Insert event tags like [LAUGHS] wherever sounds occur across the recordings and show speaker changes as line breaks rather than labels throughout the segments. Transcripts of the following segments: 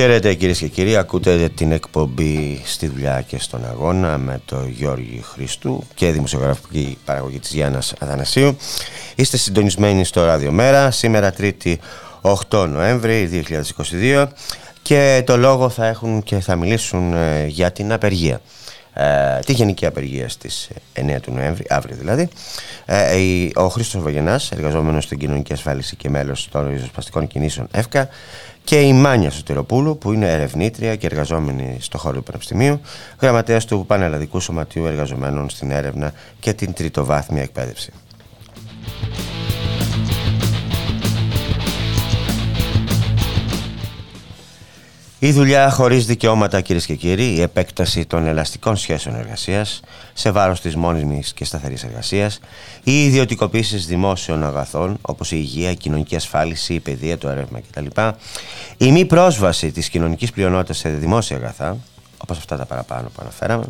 Χαίρετε κυρίες και κύριοι, ακούτε την εκπομπή στη δουλειά και στον αγώνα με τον Γιώργη Χριστού και δημοσιογραφική παραγωγή της Γιάννας Αθανασίου. Είστε συντονισμένοι στο Ράδιο Μέρα, σήμερα 3η 8 Νοέμβρη 2022 και το λόγο θα έχουν και θα μιλήσουν ε, για την απεργία. Ε, τη γενική απεργία στις 9 του Νοέμβρη, αύριο δηλαδή. Ε, ο Χρήστος Βαγενάς, εργαζόμενος στην κοινωνική ασφάλιση και μέλος των ριζοσπαστικών κινήσεων ΕΦΚΑ, και η Μάνια Σωτηροπούλου που είναι ερευνήτρια και εργαζόμενη στο χώρο του Πανεπιστημίου, γραμματέας του Πανελλαδικού Σωματείου Εργαζομένων στην έρευνα και την τριτοβάθμια εκπαίδευση. Η δουλειά χωρίς δικαιώματα, κυρίες και κύριοι, η επέκταση των ελαστικών σχέσεων εργασίας σε βάρος της μόνιμης και σταθερής εργασίας, οι ιδιωτικοποίησεις δημόσιων αγαθών όπως η υγεία, η κοινωνική ασφάλιση, η παιδεία, το έρευνα κτλ. Η μη πρόσβαση της κοινωνικής πλειονότητας σε δημόσια αγαθά, όπως αυτά τα παραπάνω που αναφέραμε,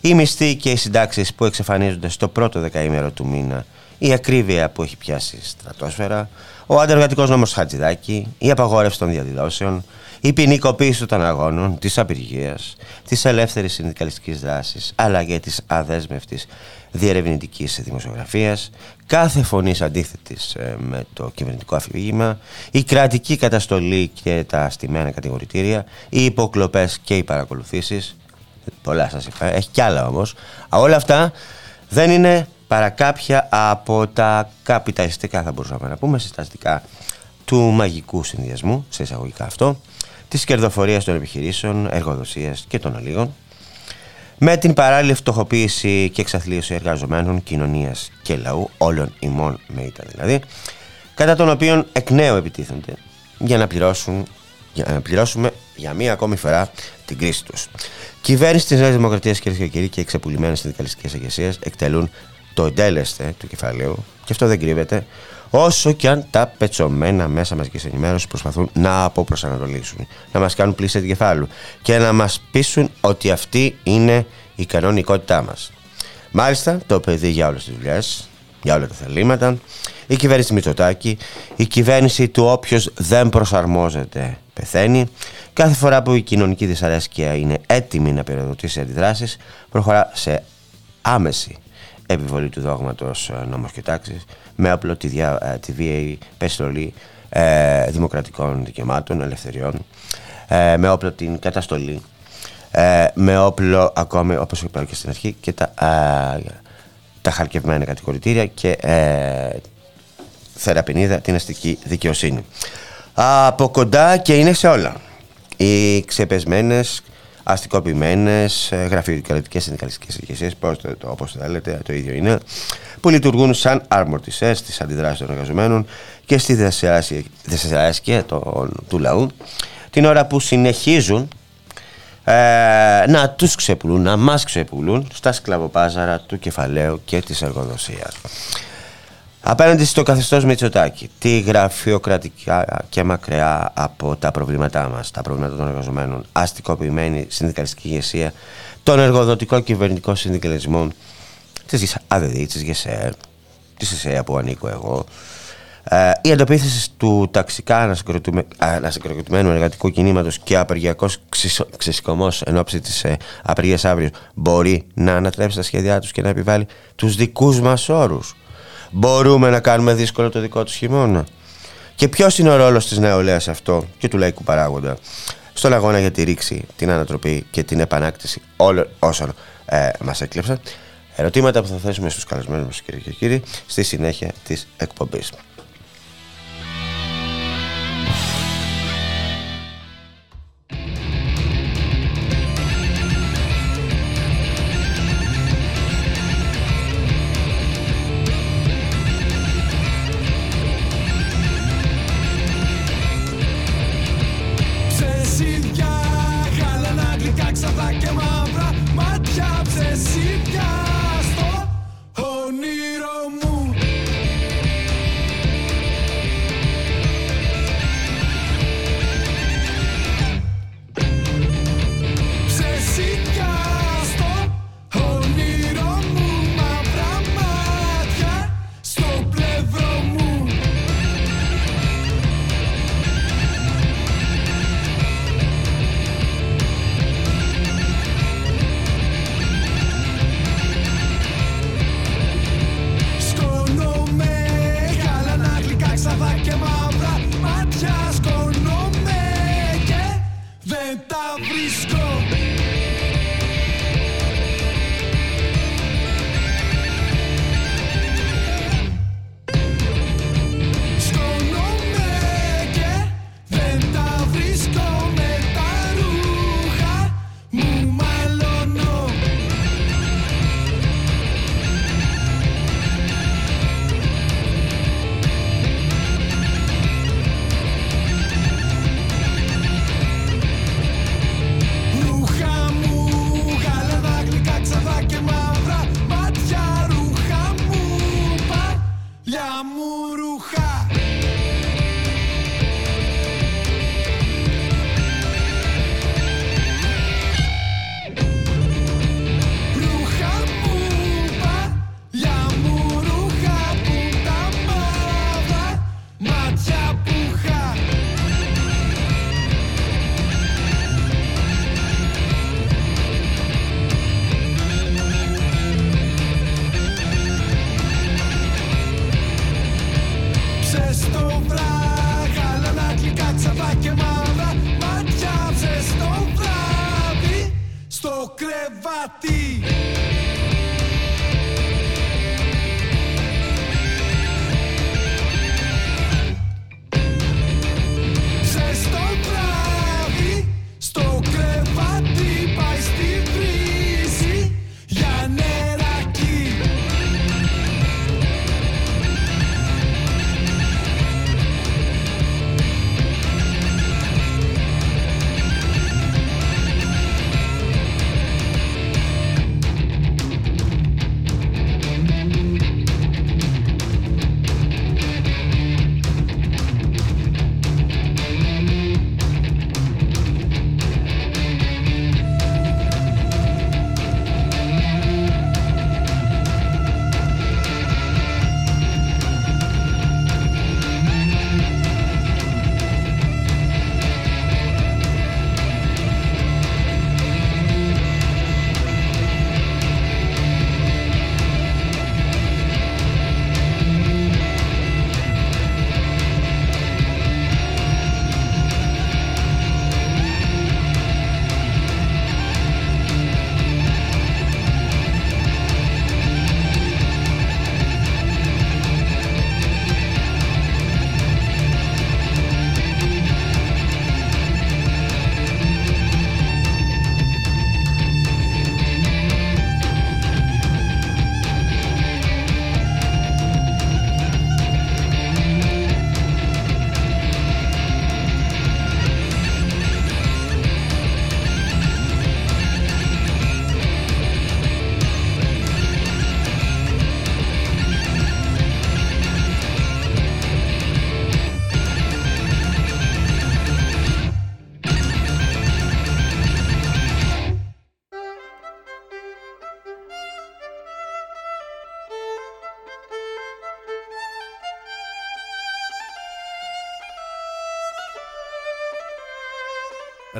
οι μισθοί και οι συντάξεις που εξαφανίζονται στο πρώτο δεκαήμερο του μήνα, η ακρίβεια που έχει πιάσει στρατόσφαιρα, ο αντεργατικός νόμος Χατζηδάκη, η απαγόρευση των διαδηλώσεων, η ποινικοποίηση των αγώνων, της απεργίας, της ελεύθερης συνδικαλιστικής δράσης, αλλά και της αδέσμευτης διερευνητικής δημοσιογραφίας, κάθε φωνής αντίθετης ε, με το κυβερνητικό αφήγημα, η κρατική καταστολή και τα αστημένα κατηγορητήρια, οι υποκλοπές και οι παρακολουθήσεις, πολλά σας είπα, έχει κι άλλα όμως, όλα αυτά δεν είναι παρά κάποια από τα καπιταλιστικά θα μπορούσαμε να πούμε συστατικά του μαγικού συνδυασμού, σε εισαγωγικά αυτό, της κερδοφορίας των επιχειρήσεων, εργοδοσίας και των ολίγων, με την παράλληλη φτωχοποίηση και εξαθλίωση εργαζομένων, κοινωνίας και λαού, όλων ημών με ήττα δηλαδή, κατά των οποίων εκ νέου επιτίθενται για να, πληρώσουν, για να πληρώσουμε για μία ακόμη φορά την κρίση τους. Κυβέρνηση της Νέας Δημοκρατίας κυρίες και κύριοι και εξεπουλημένες συνδικαλιστικές ηγεσίες εκτελούν το εντέλεστε του κεφαλαίου και αυτό δεν κρύβεται όσο και αν τα πετσωμένα μέσα μαζικής ενημέρωσης προσπαθούν να αποπροσανατολίσουν, να μας κάνουν πλήση κεφάλου και να μας πείσουν ότι αυτή είναι η κανονικότητά μας. Μάλιστα, το παιδί για όλες τις δουλειές, για όλα τα θελήματα, η κυβέρνηση Μητσοτάκη, η κυβέρνηση του όποιος δεν προσαρμόζεται πεθαίνει, κάθε φορά που η κοινωνική δυσαρέσκεια είναι έτοιμη να περιοδοτήσει αντιδράσεις, προχωρά σε άμεση επιβολή του δόγματος ε, νόμος και τάξης με απλό τη, δια, ε, τη βίαιη πεστολή ε, δημοκρατικών δικαιωμάτων, ελευθεριών ε, με όπλο την καταστολή με όπλο ακόμη όπως είπα και στην αρχή και τα, τα χαρκευμένα κατηγορητήρια και θεραπηνίδα την αστική δικαιοσύνη. Από κοντά και είναι σε όλα. Οι ξεπεσμένες αστικοποιημένες, γραφειοκρατικές συνδικαλιστικές ηγεσίες, όπως θέλετε, το ίδιο είναι, που λειτουργούν σαν αρμορτισέ στις αντιδράσεις των εργαζομένων και στη δυσαρέσκεια του λαού, την ώρα που συνεχίζουν ε, να τους ξεπουλούν, να μας ξεπουλούν στα σκλαβοπάζαρα του κεφαλαίου και της εργοδοσίας. Απέναντι στο καθεστώς Μητσοτάκη, τη γραφειοκρατικά και μακριά από τα προβλήματά μας, τα προβλήματα των εργαζομένων, αστικοποιημένη συνδικαλιστική ηγεσία, τον εργοδοτικό κυβερνητικό συνδικαλισμό, της ΑΔΔ, της ΓΕΣΕΡ, της ΕΣΕΑ που ανήκω εγώ, ε, η ανταπίθεση του ταξικά ανασυγκροτημένου εργατικού κινήματος και απεργιακός ξεσηκωμός εν ώψη της ε, απεργίας αύριο μπορεί να ανατρέψει τα σχέδιά τους και να επιβάλλει τους δικούς μας όρους Μπορούμε να κάνουμε δύσκολο το δικό τους χειμώνα. Και ποιος είναι ο ρόλος της νεολαίας αυτό και του λαϊκού παράγοντα; Στον αγώνα για τη ρήξη, την ανατροπή και την επανάκτηση όλων όσων ε, μας έκλεψαν. Ερωτήματα που θα θέσουμε στους καλεσμένους μας κύριε και κύριοι στη συνέχεια της εκπομπής.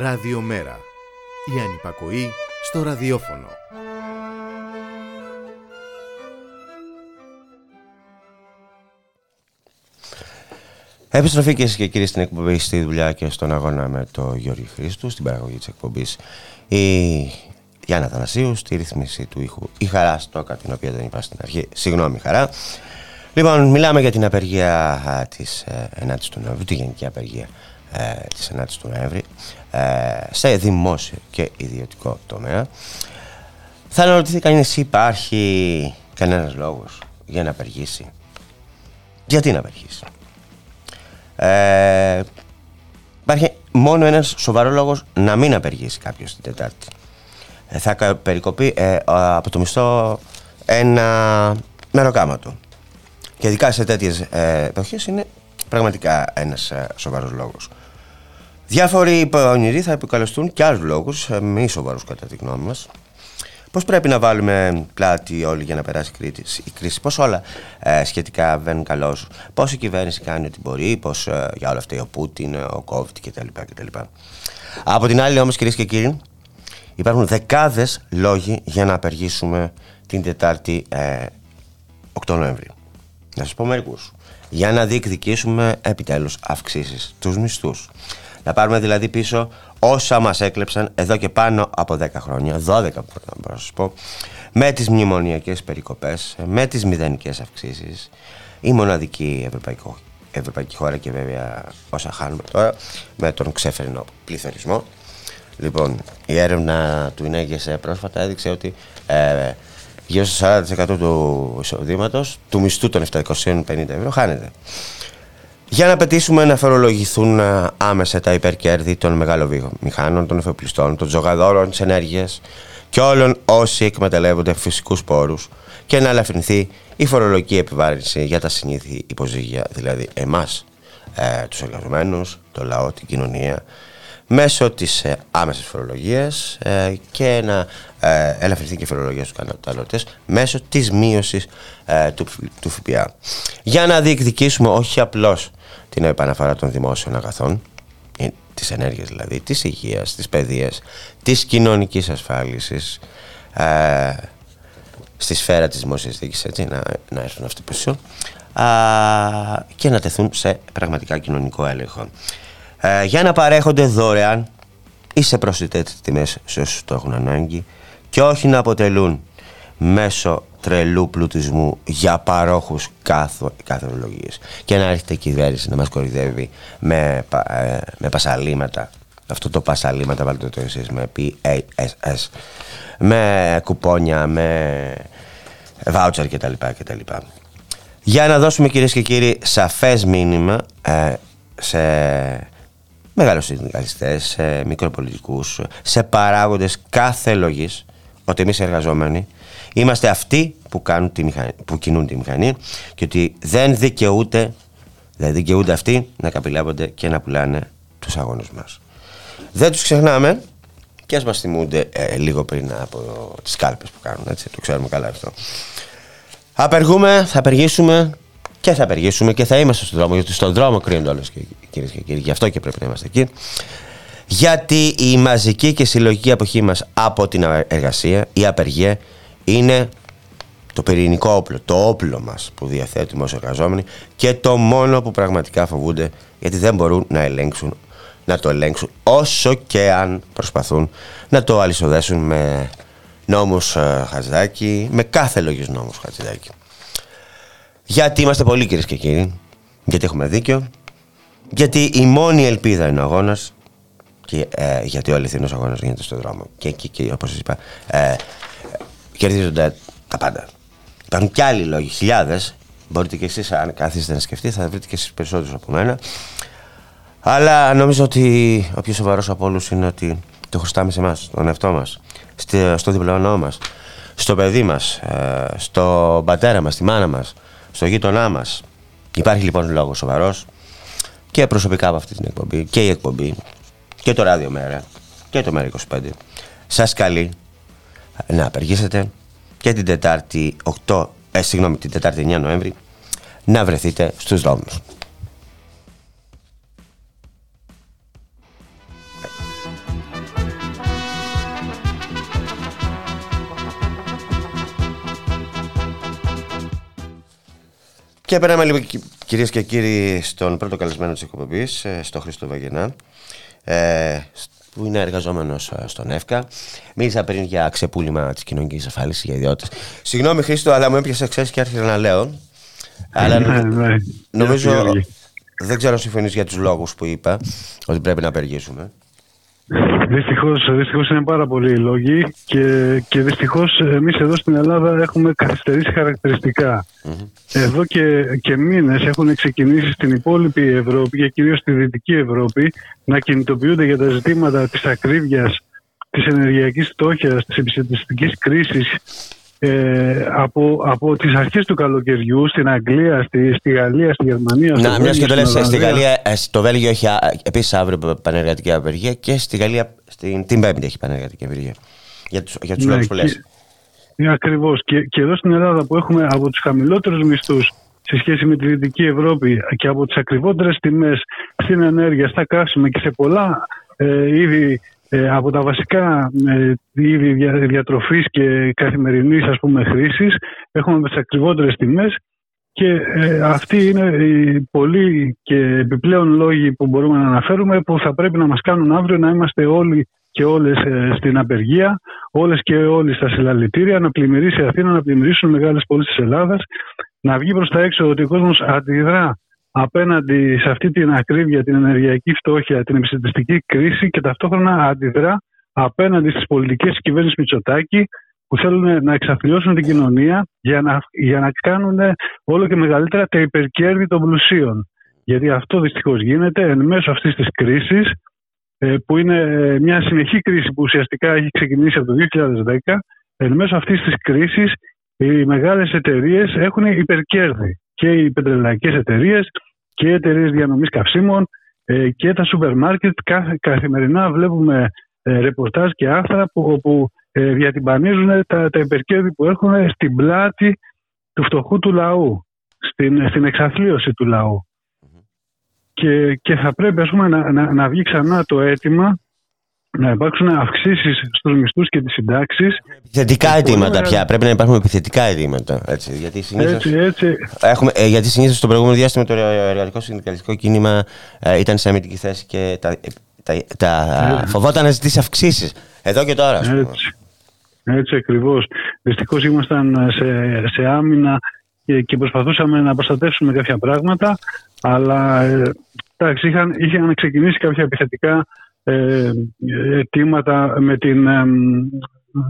Ραδιομέρα. Η ανυπακοή στο ραδιόφωνο.
Επιστροφή κυρίες και κύριοι στην εκπομπή στη δουλειά και στον αγώνα με το Γιώργη Χρήστου, στην παραγωγή της εκπομπής η Γιάννα Θανασίους, στη ρύθμιση του ήχου η Χαρά Στόκα, την οποία δεν είπα στην αρχή. Συγγνώμη, Χαρά. Λοιπόν, μιλάμε για την απεργία της 9η ε, του Νοεμβρίου, τη γενική απεργία ε, τη 9η του Νοέμβρη, ε, σε δημόσιο και ιδιωτικό τομέα. Θα αναρωτηθεί κανείς, υπάρχει κανένας λόγος για να απεργήσει; Γιατί να απεργήσει; Ε, υπάρχει μόνο ένας σοβαρός λόγος να μην απεργήσει κάποιος την Τετάρτη. Ε, θα περικοπεί ε, από το μισθό ένα μεροκάματο. Και ειδικά σε τέτοιες ε, είναι πραγματικά ένας ε, σοβαρός λόγος. Διάφοροι ονειροί θα επικαλεστούν και άλλους λόγους, ε, μη σοβαρούς κατά τη γνώμη μας, Πώς πρέπει να βάλουμε πλάτη όλοι για να περάσει η κρίση, πώς όλα ε, σχετικά βαίνουν καλώς, πώς η κυβέρνηση κάνει ό,τι μπορεί, πώς ε, για όλα αυτά ο Πούτιν, ο Κόβιτ κτλ. κτλ. Από την άλλη όμως κυρίες και κύριοι, υπάρχουν δεκάδες λόγοι για να απεργήσουμε την Τετάρτη ε, 8 Νοέμβρη. Να σας πω μερικούς. Για να διεκδικήσουμε επιτέλους αυξήσεις τους μισθούς. Να πάρουμε δηλαδή πίσω όσα μας έκλεψαν εδώ και πάνω από 10 χρόνια, 12 μπορώ να σας πω, με τις μνημονιακές περικοπές, με τις μηδενικές αυξήσεις, η μοναδική ευρωπαϊκό, ευρωπαϊκή χώρα και βέβαια όσα χάνουμε τώρα με τον ξέφερνο πληθωρισμό. Λοιπόν, η έρευνα του ΙΝΕΓΕΣ πρόσφατα έδειξε ότι ε, γύρω στο 40% του εισοδήματος, του μισθού των 750 ευρώ, χάνεται. Για να πετήσουμε να φορολογηθούν ε, άμεσα τα υπερκέρδη των μεγαλομηχάνων, των εφοπλιστών, των ζωγαδόρων της ενέργειας και όλων όσοι εκμεταλλεύονται φυσικούς πόρους και να ελαφρυνθεί η φορολογική επιβάρυνση για τα συνήθη υποζύγια, δηλαδή εμάς, ε, τους εργαζομένους, το λαό, την κοινωνία, μέσω της ε, άμεσης φορολογίας ε, και να ε, ελαφρυνθεί και η φορολογία στους καταναλωτές μέσω της μείωσης ε, του, του ΦΠΑ. Για να διεκδικήσουμε όχι απλώς την επαναφορά των δημόσιων αγαθών, της ενέργειας δηλαδή, της υγείας, της παιδείας, της κοινωνικής ασφάλισης, ε, στη σφαίρα της δημόσιας διοίκησης, έτσι, να, να έρθουν αυτοί πίσω και να τεθούν σε πραγματικά κοινωνικό έλεγχο. Ε, για να παρέχονται δωρεάν ή σε προσιτές τιμές σε όσους το έχουν ανάγκη και όχι να αποτελούν μέσω τρελού πλουτισμού για παρόχους κάθε ολογίες και να έρχεται η κυβέρνηση να μας κορυδεύει με, ε, με πασαλήματα αυτό το πασαλήματα βάλτε το εσείς με PASS με κουπόνια, με βάουτσερ κτλ. κτλ. Για να δώσουμε κυρίες και κύριοι σαφές μήνυμα ε, σε μεγάλους συνδικαλιστές, σε μικροπολιτικούς, σε παράγοντες κάθε λογής ότι εμείς εργαζόμενοι είμαστε αυτοί που, κάνουν τη μηχανή, που κινούν τη μηχανή και ότι δεν δικαιούται, δεν δικαιούνται αυτοί να καπηλεύονται και να πουλάνε τους αγώνες μας. Δεν τους ξεχνάμε και ας μας θυμούνται ε, λίγο πριν από τις κάλπες που κάνουν, έτσι, το ξέρουμε καλά αυτό. Απεργούμε, θα απεργήσουμε και θα απεργήσουμε και θα είμαστε στον δρόμο, γιατί στον δρόμο κρίνονται όλες κυρίες και κύριοι, γι' αυτό και πρέπει να είμαστε εκεί. Γιατί η μαζική και συλλογική αποχή μας από την εργασία, η απεργία, είναι το πυρηνικό όπλο, το όπλο μας που διαθέτουμε ως εργαζόμενοι και το μόνο που πραγματικά φοβούνται γιατί δεν μπορούν να ελέγξουν να το ελέγξουν όσο και αν προσπαθούν να το αλυσοδέσουν με νόμους ε, Χατζηδάκη, με κάθε λόγιος νόμους Χατζηδάκη. Γιατί είμαστε πολύ κυρίες και κύριοι, γιατί έχουμε δίκιο, γιατί η μόνη ελπίδα είναι ο αγώνας. Και ε, γιατί ο αληθινός αγώνας γίνεται στον δρόμο. Και εκεί και, και, όπως σας είπα ε, κερδίζονται τα πάντα. Υπάρχουν κι άλλοι λόγοι, χιλιάδες. Μπορείτε κι εσείς, αν κάθεστε να σκεφτείτε, θα βρείτε και εσείς περισσότερους από μένα. Αλλά νομίζω ότι ο πιο σοβαρός από όλους είναι ότι το χρωστάμε σε εμάς, τον εαυτό μας, στο διπλανό μας, στο παιδί μας, ε, στο πατέρα μας, στη μάνα μας, στο γείτονά μας. Υπάρχει λοιπόν λόγος σοβαρός και προσωπικά από αυτή την εκπομπή και η εκπομπή και το ράδιο μέρα και το μέρα 25. Σας καλεί να απεργήσετε και την Τετάρτη 8, ε, συγγνώμη, την Τετάρτη 9 Νοέμβρη να βρεθείτε στους δρόμους. Και περάμε λίγο κυρίες και κύριοι στον πρώτο καλεσμένο της εκπομπής, ε, στον Χρήστο Βαγενά, ε, που είναι εργαζόμενος ε, στον ΕΦΚΑ. Μίλησα πριν για ξεπούλημα της κοινωνικής ασφάλισης για ιδιώτες. Συγγνώμη, Χρήστο, αλλά μου έπιασε χθες και άρχισα να λέω. Αλλά
Ναι, ναι.
νομίζω.
Γιώργη.
Δεν ξέρω αν συμφωνείς για τους λόγους που είπα ότι πρέπει να απεργήσουμε.
Δυστυχώς, δυστυχώς είναι πάρα πολλοί οι λόγοι και, και δυστυχώς εμείς εδώ στην Ελλάδα έχουμε καθυστερήσει χαρακτηριστικά. Εδώ και, και μήνες έχουν ξεκινήσει στην υπόλοιπη Ευρώπη και κυρίως στη Δυτική Ευρώπη να κινητοποιούνται για τα ζητήματα της ακρίβειας, της ενεργειακής φτώχειας, της επιστημιστικής κρίσης ε, από, από τις αρχές του καλοκαιριού στην Αγγλία, στη, στη Γαλλία, στη Γερμανία, στο
Να, μιας και
Βέλγιο,
το λες,
στην
στη
Ολλανδία.
Γαλλία, ε, στο Βέλγιο έχει επίσης αύριο πανεργατική απεργία και στη Γαλλία στην, την Πέμπτη έχει πανεργατική απεργία. Για τους για τους
Ναι,
λόγους που λες.
και- Ναι, ακριβώς. Και, και εδώ στην Ελλάδα που έχουμε από τους χαμηλότερους μισθούς σε σχέση με τη Δυτική Ευρώπη και από τις ακριβότερες τιμές στην ενέργεια, στα καύσιμα και σε πολλά ε, είδη ε, από τα βασικά ε, είδη δια, διατροφής και καθημερινής ας πούμε χρήσης έχουμε τις ακριβότερες τιμές και ε, αυτοί είναι οι πολλοί και επιπλέον λόγοι που μπορούμε να αναφέρουμε που θα πρέπει να μας κάνουν αύριο να είμαστε όλοι και όλες ε, στην απεργία, όλες και όλοι στα συλλαλητήρια, να πλημμυρίσει η Αθήνα, να πλημμυρίσουν μεγάλες πόλεις της Ελλάδας, να βγει προς τα έξω ότι ο κόσμος αντιδρά απέναντι σε αυτή την ακρίβεια, την ενεργειακή φτώχεια, την επιστημιστική κρίση και ταυτόχρονα αντιδρά απέναντι στις πολιτικές της κυβέρνησης Μητσοτάκη που θέλουν να εξαθλιώσουν την κοινωνία για να, για να κάνουν όλο και μεγαλύτερα τα υπερκέρδη των πλουσίων. Γιατί αυτό δυστυχώς γίνεται εν μέσω αυτής της κρίσης ε, που είναι ε, μια συνεχή κρίση που ουσιαστικά έχει ξεκινήσει από το 2010 εν μέσω αυτής της κρίσης οι μεγάλες εταιρείες έχουν υπερκέρδη και οι πετρελαϊκές εταιρείες και οι εταιρείες διανομής καυσίμων ε, και τα σούπερ μάρκετ Κάθε- καθημερινά βλέπουμε ε, ρεπορτάζ και άρθρα που, όπου ε, διατυμπανίζουν τα, τα υπερκέρδη που έχουν στην πλάτη του φτωχού του λαού, στην, στην εξαθλίωση του λαού. Και, και θα πρέπει ας πούμε, να, να, να βγει ξανά το αίτημα να υπάρξουν αυξήσεις στους μισθούς και τις συντάξεις.
Επιθετικά
Πολύ
αιτήματα
μεγάλο.
πια. Πρέπει να υπάρχουν επιθετικά αιτήματα. Έτσι, γιατί συνήθως...
Έτσι, έτσι,
Έχουμε, ε, γιατί συνήθως στο προηγούμενο διάστημα το εργατικό συνδικαλιστικό κίνημα ε, ήταν σε αμυντική θέση και τα, τα, τα, φοβόταν να ζητήσει αυξήσεις. Εδώ και τώρα, ας πούμε.
Έτσι, έτσι ακριβώς. Δυστυχώς ήμασταν σε, σε άμυνα και, και προσπαθούσαμε να προστατεύσουμε κάποια πράγματα, αλλά ε, εντάξει, είχαν, είχαν ξεκινήσει κάποια επιθετικά ε, αιτήματα με την ε,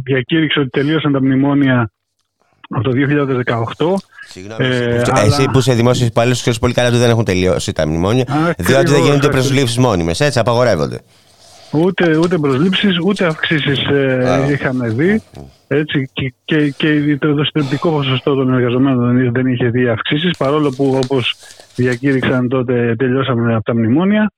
διακήρυξη ότι τελείωσαν τα μνημόνια από το 2018.
Συγγνώμη,
Ε,
εσύ, που,
αλλά-
εσύ που είσαι δημόσιος υπάλληλος, ξέρεις πολύ καλά ότι δεν έχουν τελειώσει τα μνημόνια.
Ακριβώς,
διότι δεν γίνονται
ακριβώς.
προσλήψεις μόνιμες. Έτσι, απαγορεύονται.
Ούτε, ούτε προσλήψεις, ούτε αυξήσεις ε,
Α.
είχαμε δει. Έτσι, και, και, και το, το συντριπτικό ποσοστό των εργαζομένων δεν, δεν είχε δει αυξήσεις, παρόλο που όπως διακήρυξαν τότε τελειώσαμε από τα μνημόνια.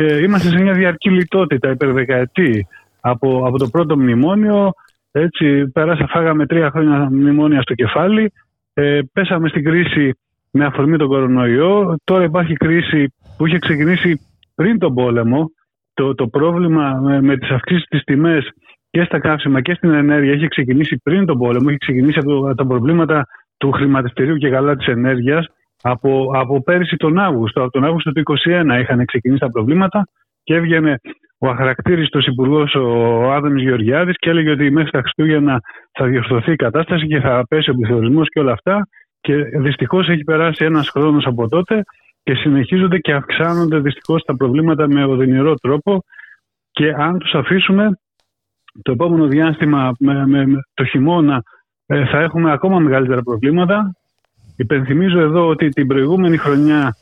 Ε, είμαστε σε μια διαρκή λιτότητα υπερδεκαετή από, από το πρώτο μνημόνιο. Έτσι, πέρασα, φάγαμε τρία χρόνια μνημόνια στο κεφάλι. Ε, πέσαμε στην κρίση με αφορμή τον κορονοϊό. Τώρα υπάρχει κρίση που είχε ξεκινήσει πριν τον πόλεμο. Το, το πρόβλημα με, με τις αυξήσεις της τιμές και στα καύσιμα και στην ενέργεια είχε ξεκινήσει πριν τον πόλεμο. Είχε ξεκινήσει από, το- από τα προβλήματα του χρηματιστηρίου και καλά της ενέργειας από, από πέρυσι τον Αύγουστο. Από τον Αύγουστο του 2021 είχαν ξεκινήσει τα προβλήματα και έβγαινε ο αχαρακτήριστος υπουργός ο Άδωνης Γεωργιάδης και έλεγε ότι μέχρι τα Χριστούγεννα θα διορθωθεί η κατάσταση και θα πέσει ο πληθωρισμός και όλα αυτά. Και δυστυχώς έχει περάσει ένας χρόνος από τότε και συνεχίζονται και αυξάνονται δυστυχώς τα προβλήματα με οδυνηρό τρόπο και αν τους αφήσουμε το επόμενο διάστημα με, με- με το χειμώνα ε, θα έχουμε ακόμα μεγαλύτερα προβλήματα. Υπενθυμίζω εδώ ότι την προηγούμενη χρονιά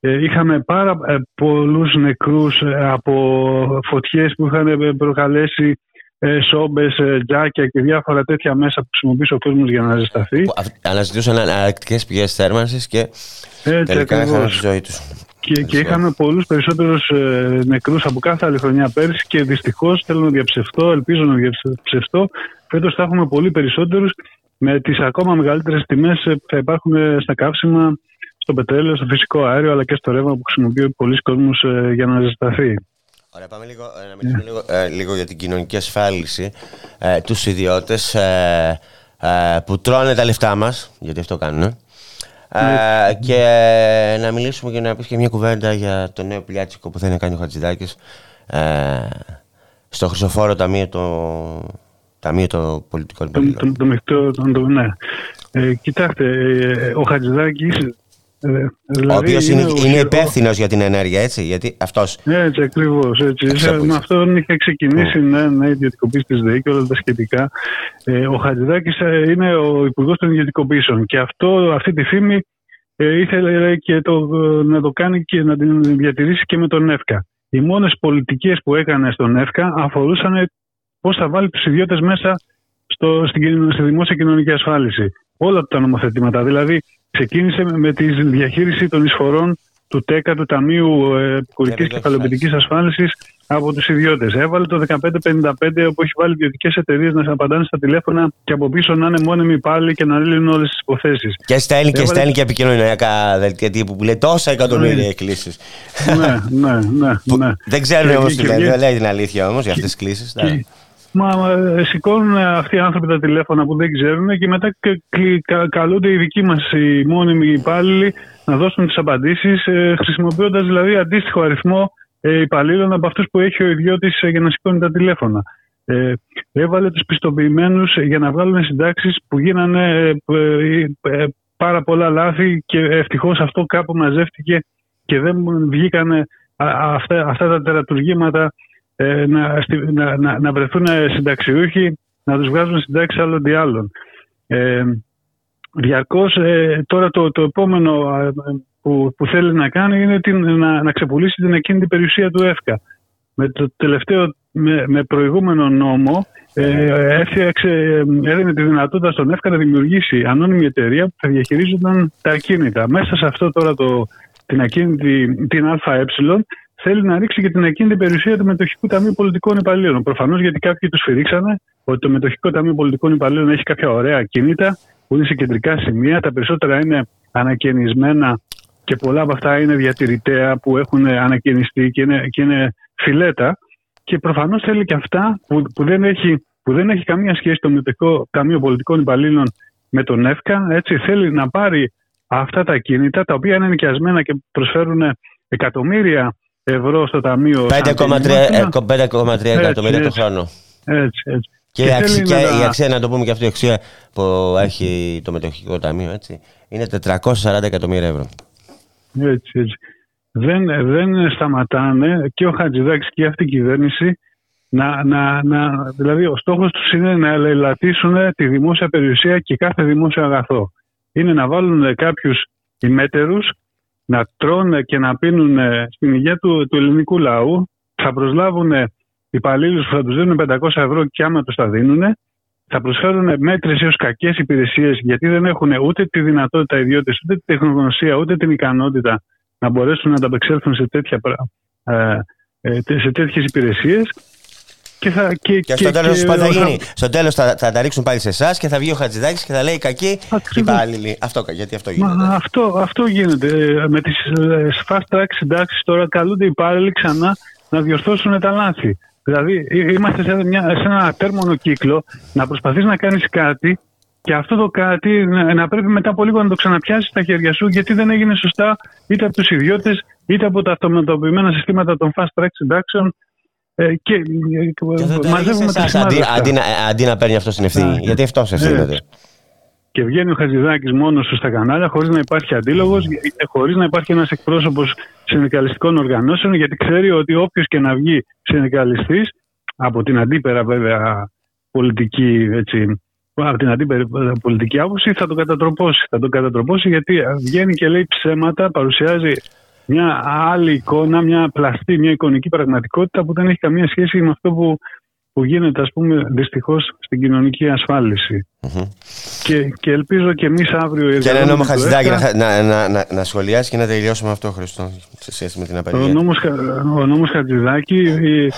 ε, είχαμε πάρα ε, πολλούς νεκρούς ε, από φωτιές που είχαν ε, προκαλέσει ε, σόμπες, ε, τζάκια και διάφορα τέτοια μέσα που χρησιμοποιήσει ο κόσμος για να ζεσταθεί.
Που αυ- Αναζητούσαν αναλλακτικέ πηγές θέρμανσης και
Έτσι
τελικά έχαναν
ακριβώς.
τη ζωή τους.
Και, και είχαμε πολλούς περισσότερους ε, νεκρούς από κάθε άλλη χρονιά πέρυσι και δυστυχώς θέλω να διαψευτώ, ελπίζω να διαψευτώ. Φέτος θα έχουμε πολύ περισσότερους με τις ακόμα μεγαλύτερες τιμές ε, που θα υπάρχουν ε, στα καύσιμα, στο πετρέλαιο, στο φυσικό αέριο αλλά και στο ρεύμα που χρησιμοποιεί πολλοί κόσμος ε, για να ζεσταθεί.
Ωραία, πάμε λίγο, ε, να μιλήσουμε λίγο, ε, λίγο για την κοινωνική ασφάλιση. Ε, τους ιδιώτες ε, ε, που τρώνε τα λεφτά μας, γιατί αυτό κάνουν. Ε, και να μιλήσουμε και να πεις και μια κουβέντα για το νέο πλιάτσικο που θέλει να κάνει ο Χατζηδάκης ε, στο Χρυσοφόρο Ταμείο το, ταμείο το Πολιτικών
Υπαλλήλων. Το, το, το, το, ναι. Ε, κοιτάξτε, ε, ο Χατζηδάκης
ε, δηλαδή ο οποίος είναι, είναι υπεύθυνος για την ενέργεια, έτσι. Γιατί αυτός...
Έτσι, ακριβώς. Με αυτόν είχε ξεκινήσει mm. ναι, ναι, ιδιωτικοποίηση τη ΔΕΗ και όλα τα σχετικά. Ε, ο Χατζηδάκης ε, είναι ο υπουργός των ιδιωτικοποίησεων. Και αυτό, αυτή τη φήμη ε, ήθελε και το, να το κάνει και να την διατηρήσει και με τον ΕΦΚΑ. Οι μόνες πολιτικές που έκανε στον ΕΦΚΑ αφορούσαν πώς θα βάλει τους ιδιώτες μέσα στο, στην, στη δημόσια κοινωνική ασφάλιση. Όλα τα νομοθετήματα. Δηλαδή, ξεκίνησε με τη διαχείριση των εισφορών του ΤΕΚΑ, του Ταμείου ε, Επικουρική Κεφαλαιοποιητική Ασφάλισης, από τους ιδιώτες. Έβαλε το 1555, όπου έχει βάλει ιδιωτικές εταιρείες να απαντάνε στα τηλέφωνα και από πίσω να είναι μόνιμοι πάλι και να λύνουν όλες τις υποθέσεις.
Και στέλνει Έβαλε... και, στέλνει και επικοινωνιακά δελτία τύπου που λέει τόσα εκατομμύρια ναι. εκκλήσεις.
ναι, ναι, ναι, ναι.
Δεν ξέρουν όμως τι λέει, δεν λέει την αλήθεια όμως για αυτές τις κλήσει.
Μα ε, σηκώνουν αυτοί οι άνθρωποι τα τηλέφωνα που δεν ξέρουν και μετά καλούνται οι δικοί μας οι μόνιμοι υπάλληλοι να δώσουν τις απαντήσεις, ε, χρησιμοποιώντας δηλαδή αντίστοιχο αριθμό ε, υπαλλήλων από αυτούς που έχει ο ιδιώτης για να σηκώνει τα τηλέφωνα. Ε, έβαλε τους πιστοποιημένους για να βγάλουν συντάξεις που γίνανε πάρα πολλά λάθη και ευτυχώς αυτό κάπου μαζεύτηκε και δεν βγήκαν αυτά, αυτά τα τερατουργήματα ε, να, να, να, βρεθούν συνταξιούχοι να τους βγάζουν συντάξεις άλλων τι άλλων. Ε, διαρκώς ε, τώρα το, το επόμενο ε, που, που θέλει να κάνει είναι την, να, να ξεπουλήσει την εκείνη περιουσία του ΕΦΚΑ. Με το τελευταίο, με, με προηγούμενο νόμο ε, έφτιαξε, έδινε τη δυνατότητα στον ΕΦΚΑ να δημιουργήσει ανώνυμη εταιρεία που θα διαχειρίζονταν τα ακίνητα. Μέσα σε αυτό τώρα το, την ακίνητη, την ΑΕ θέλει να ρίξει και την εκείνη περιουσία του Μετοχικού Ταμείου Πολιτικών Υπαλλήλων. Προφανώς γιατί κάποιοι τους φυρίξανε ότι το Μετοχικό Ταμείο Πολιτικών Υπαλλήλων έχει κάποια ωραία ακίνητα που είναι σε κεντρικά σημεία. Τα περισσότερα είναι ανακαινισμένα και πολλά από αυτά είναι διατηρητέα που έχουν ανακαινιστεί και είναι, και είναι φιλέτα. Και προφανώς θέλει και αυτά που, που, δεν έχει, που δεν έχει καμία σχέση το Μετοχικό Ταμείο Πολιτικών Υπαλλήλων με τον ΕΦΚΑ. Έτσι, θέλει να πάρει αυτά τα κίνητα τα οποία είναι νοικιασμένα και προσφέρουν εκατομμύρια ευρώ στο ταμείο.
5,3 εκατομμύρια το χρόνο.
Έτσι, έτσι.
Και, και, η, αξία, και να... η αξία, να το πούμε και αυτό, η αξία που έχει το μετοχικό ταμείο, έτσι, είναι 440 εκατομμύρια ευρώ.
Έτσι, έτσι. Δεν, δεν σταματάνε και ο Χατζηδάκης και αυτή η κυβέρνηση να, να, να, δηλαδή ο στόχος τους είναι να ελαττήσουν τη δημόσια περιουσία και κάθε δημόσιο αγαθό. Είναι να βάλουν κάποιους ημέτερους να τρώνε και να πίνουν στην υγεία του, του ελληνικού λαού. Θα προσλάβουν υπαλλήλους που θα τους δίνουν 500 ευρώ και άμα τους τα δίνουν. Θα προσφέρουν μέτρες έως κακές υπηρεσίες γιατί δεν έχουν ούτε τη δυνατότητα ιδιώτες, ούτε τη τεχνογνωσία, ούτε την ικανότητα να μπορέσουν να ανταπεξέλθουν σε, τέτοια, ε, ε, σε τέτοιες υπηρεσίες
και, θα, και, και, στο τέλος θα γίνει. Στο τέλος θα, θα τα ρίξουν πάλι σε εσάς και θα βγει ο Χατζηδάκης και θα λέει κακή υπάλληλοι. Αυτό, γιατί αυτό γίνεται.
Μα, αυτό, αυτό γίνεται. Με τις ε, fast track συντάξεις τώρα καλούνται οι υπάλληλοι ξανά να διορθώσουν τα λάθη. Δηλαδή, είμαστε σε, μια, σε ένα τέρμονο κύκλο να προσπαθείς να κάνεις κάτι και αυτό το κάτι να, πρέπει μετά από λίγο να το ξαναπιάσεις στα χέρια σου γιατί δεν έγινε σωστά είτε από τους ιδιώτες είτε από τα αυτοματοποιημένα συστήματα των fast track συντάξεων ε, και,
και μαζεύουμε τα αντί, αντί, αντί, να παίρνει αυτός την ευθύνη. γιατί αυτός ευθύνεται.
Και βγαίνει ο Χατζηδάκης μόνος του στα κανάλια, χωρίς να υπάρχει αντίλογος, χωρίς να υπάρχει ένας εκπρόσωπος συνδικαλιστικών οργανώσεων, γιατί ξέρει ότι όποιος και να βγει συνδικαλιστής, από την αντίπερα βέβαια πολιτική, έτσι, από την αντίπερα πολιτική άποψη, θα τον κατατροπώσει. Θα τον κατατροπώσει γιατί βγαίνει και λέει ψέματα, παρουσιάζει μια άλλη εικόνα, μια πλαστή, μια εικονική πραγματικότητα που δεν έχει καμία σχέση με αυτό που, που γίνεται ας πούμε δυστυχώς στην κοινωνική Και, και ελπίζω και εμείς αύριο...
Και ένα νόμο Χατζηδάκη να, να, να, να, να σχολιάσεις και να τελειώσουμε αυτό Χριστό σε σχέση με την απεργία.
Ο νόμος, ο νόμος Χατζηδάκη ε,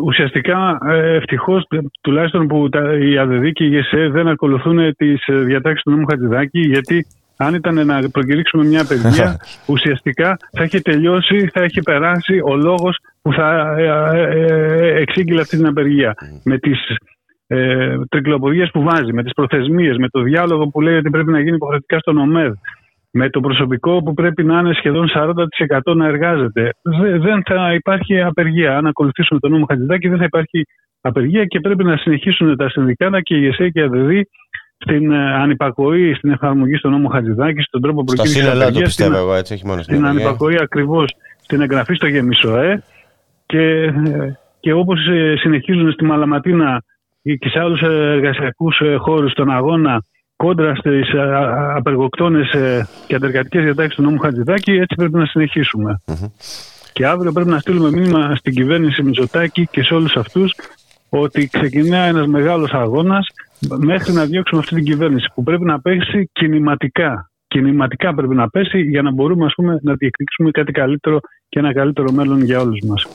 ουσιαστικά ε, ευτυχώς τουλάχιστον που τα, η ΑΔΔ και η ΓΕΣΕ δεν ακολουθούν τις ε, διατάξεις του νόμου Χατζηδάκη γιατί αν ήταν να προκηρύξουμε μια παιδεία, [LAUGHS] ουσιαστικά θα έχει τελειώσει, θα έχει περάσει ο λόγος που θα ε, ε, ε, εξήγηλε αυτή την απεργία. Με τις ε, που βάζει, με τις προθεσμίες, με το διάλογο που λέει ότι πρέπει να γίνει υποχρεωτικά στον ΟΜΕΔ, με το προσωπικό που πρέπει να είναι σχεδόν 40% να εργάζεται. Δεν θα υπάρχει απεργία. Αν ακολουθήσουμε τον νόμο Χατζηδάκη δεν θα υπάρχει απεργία και πρέπει να συνεχίσουν τα συνδικάτα και η ΕΣΕ και η ΑΔΔ στην ε, ανυπακοή, στην εφαρμογή στον νόμο Χατζηδάκη, στον τρόπο προκήρυξη
της απεργίας, το πιστεύω εγώ, έτσι, όχι μόνο
στην, στην ανυπακοή ακριβώς στην εγγραφή στο Γεμισοέ και, ε, και όπως ε, συνεχίζουν στη Μαλαματίνα και σε άλλους εργασιακούς χώρους στον αγώνα κόντρα στις απεργοκτόνες και αντεργατικές διατάξεις του νόμου Χατζηδάκη, έτσι πρέπει να συνεχισουμε Και αύριο πρέπει να στείλουμε μήνυμα στην κυβέρνηση Μητσοτάκη και σε όλους αυτούς ότι ξεκινά ένας μεγάλος αγώνας μέχρι να διώξουμε αυτή την κυβέρνηση που πρέπει να πέσει κινηματικά. Κινηματικά πρέπει να πέσει για να μπορούμε ας πούμε, να διεκδικήσουμε κάτι καλύτερο και ένα καλύτερο μέλλον για όλους μας.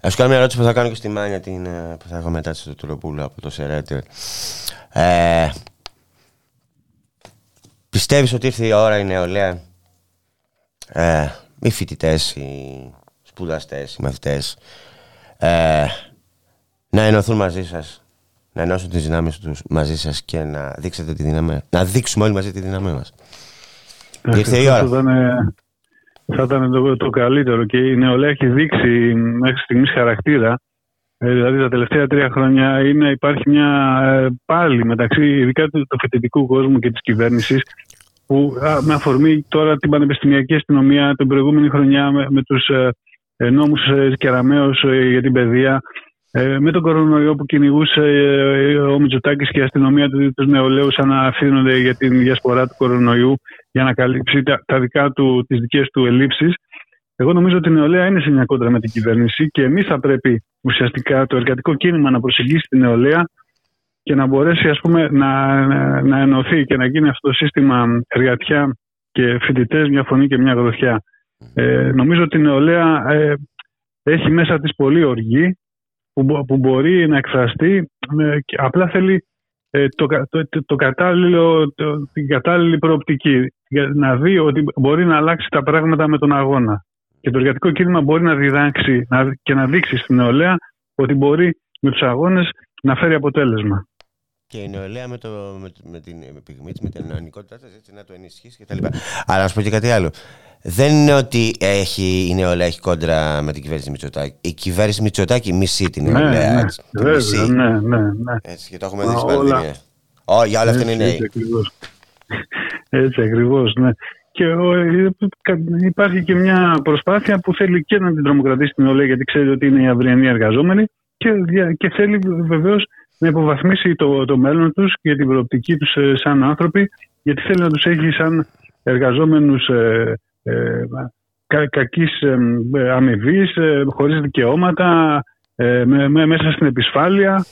Α κάνω μια ερώτηση που θα κάνω και στη Μάνια την, ε, που θα έχω μετά τη Τουροπούλου από το Σερέτε. Ε, πιστεύεις ότι ήρθε η ώρα η νεολαία, ε, οι φοιτητές, οι σπουδαστές, οι μαθητές, ε, να ενωθούν μαζί σας; Να ενώσουν τις δυνάμεις τους μαζί σας και να δείξετε τη δύναμη, να δείξουμε όλοι μαζί τη δύναμή μας.
Ήρθε η ώρα. Θα ήταν, θα ήταν το, το, καλύτερο και η νεολαία έχει δείξει μέχρι στιγμής χαρακτήρα. Ε, δηλαδή τα τελευταία τρία χρόνια είναι, υπάρχει μια ε, πάλι μεταξύ ειδικά του, του φοιτητικού κόσμου και της κυβέρνησης που α, με αφορμή τώρα την πανεπιστημιακή αστυνομία την προηγούμενη χρονιά με, με τους ε, νόμους ε, Κεραμέως ε, για την παιδεία ε, με τον κορονοϊό που κυνηγούσε ε, ο Μητσοτάκης και η αστυνομία του, τους νεολαίους αναφήνονται για την διασπορά του κορονοϊού για να καλύψει τα, τα δικά του, τις δικές του ελλείψεις. Εγώ νομίζω ότι η νεολαία είναι σε μια κόντρα με την κυβέρνηση και εμείς θα πρέπει ουσιαστικά το εργατικό κίνημα να προσεγγίσει την νεολαία και να μπορέσει ας πούμε, να, να ενωθεί και να γίνει αυτό το σύστημα εργατιά και φοιτητές μια φωνή και μια γροθιά. Ε, νομίζω ότι η νεολαία ε, έχει μέσα της πολύ οργή που, που μπορεί να εκφραστεί ε, και απλά θέλει ε, το, το, το, κατάλληλο, το, την κατάλληλη προοπτική για να δει ότι μπορεί να αλλάξει τα πράγματα με τον αγώνα. Και το εργατικό κίνημα μπορεί να διδάξει να, και να δείξει στην νεολαία ότι μπορεί με τους αγώνες να φέρει αποτέλεσμα
και η νεολαία με, το, με, με την πυγμή της, με την ελληνικότητά της, έτσι να το ενισχύσει κτλ. Αλλά να σου πω και κάτι άλλο. Δεν είναι ότι έχει, η νεολαία έχει κόντρα με την κυβέρνηση Μητσοτάκη. Η κυβέρνηση Μητσοτάκη μισεί την ναι, νεολαία.
Ναι, έτσι, ναι, βέβαια, ναι, ναι, ναι.
Έτσι, και το έχουμε δει στην πανδημία. Oh, για όλα αυτά είναι νέοι.
Έτσι ακριβώς, ναι. Και υπάρχει και μια προσπάθεια που θέλει και να την τρομοκρατήσει την νεολαία γιατί ξέρει ότι είναι οι αυριανοί εργαζόμενοι και, και θέλει βεβαίως να υποβαθμίσει το, το μέλλον τους και την προοπτική τους ε, σαν άνθρωποι γιατί θέλει να τους έχει σαν εργαζόμενους ε, ε, κα, κακής ε, αμοιβής, ε, χωρίς δικαιώματα, ε, με, μέσα στην επισφάλεια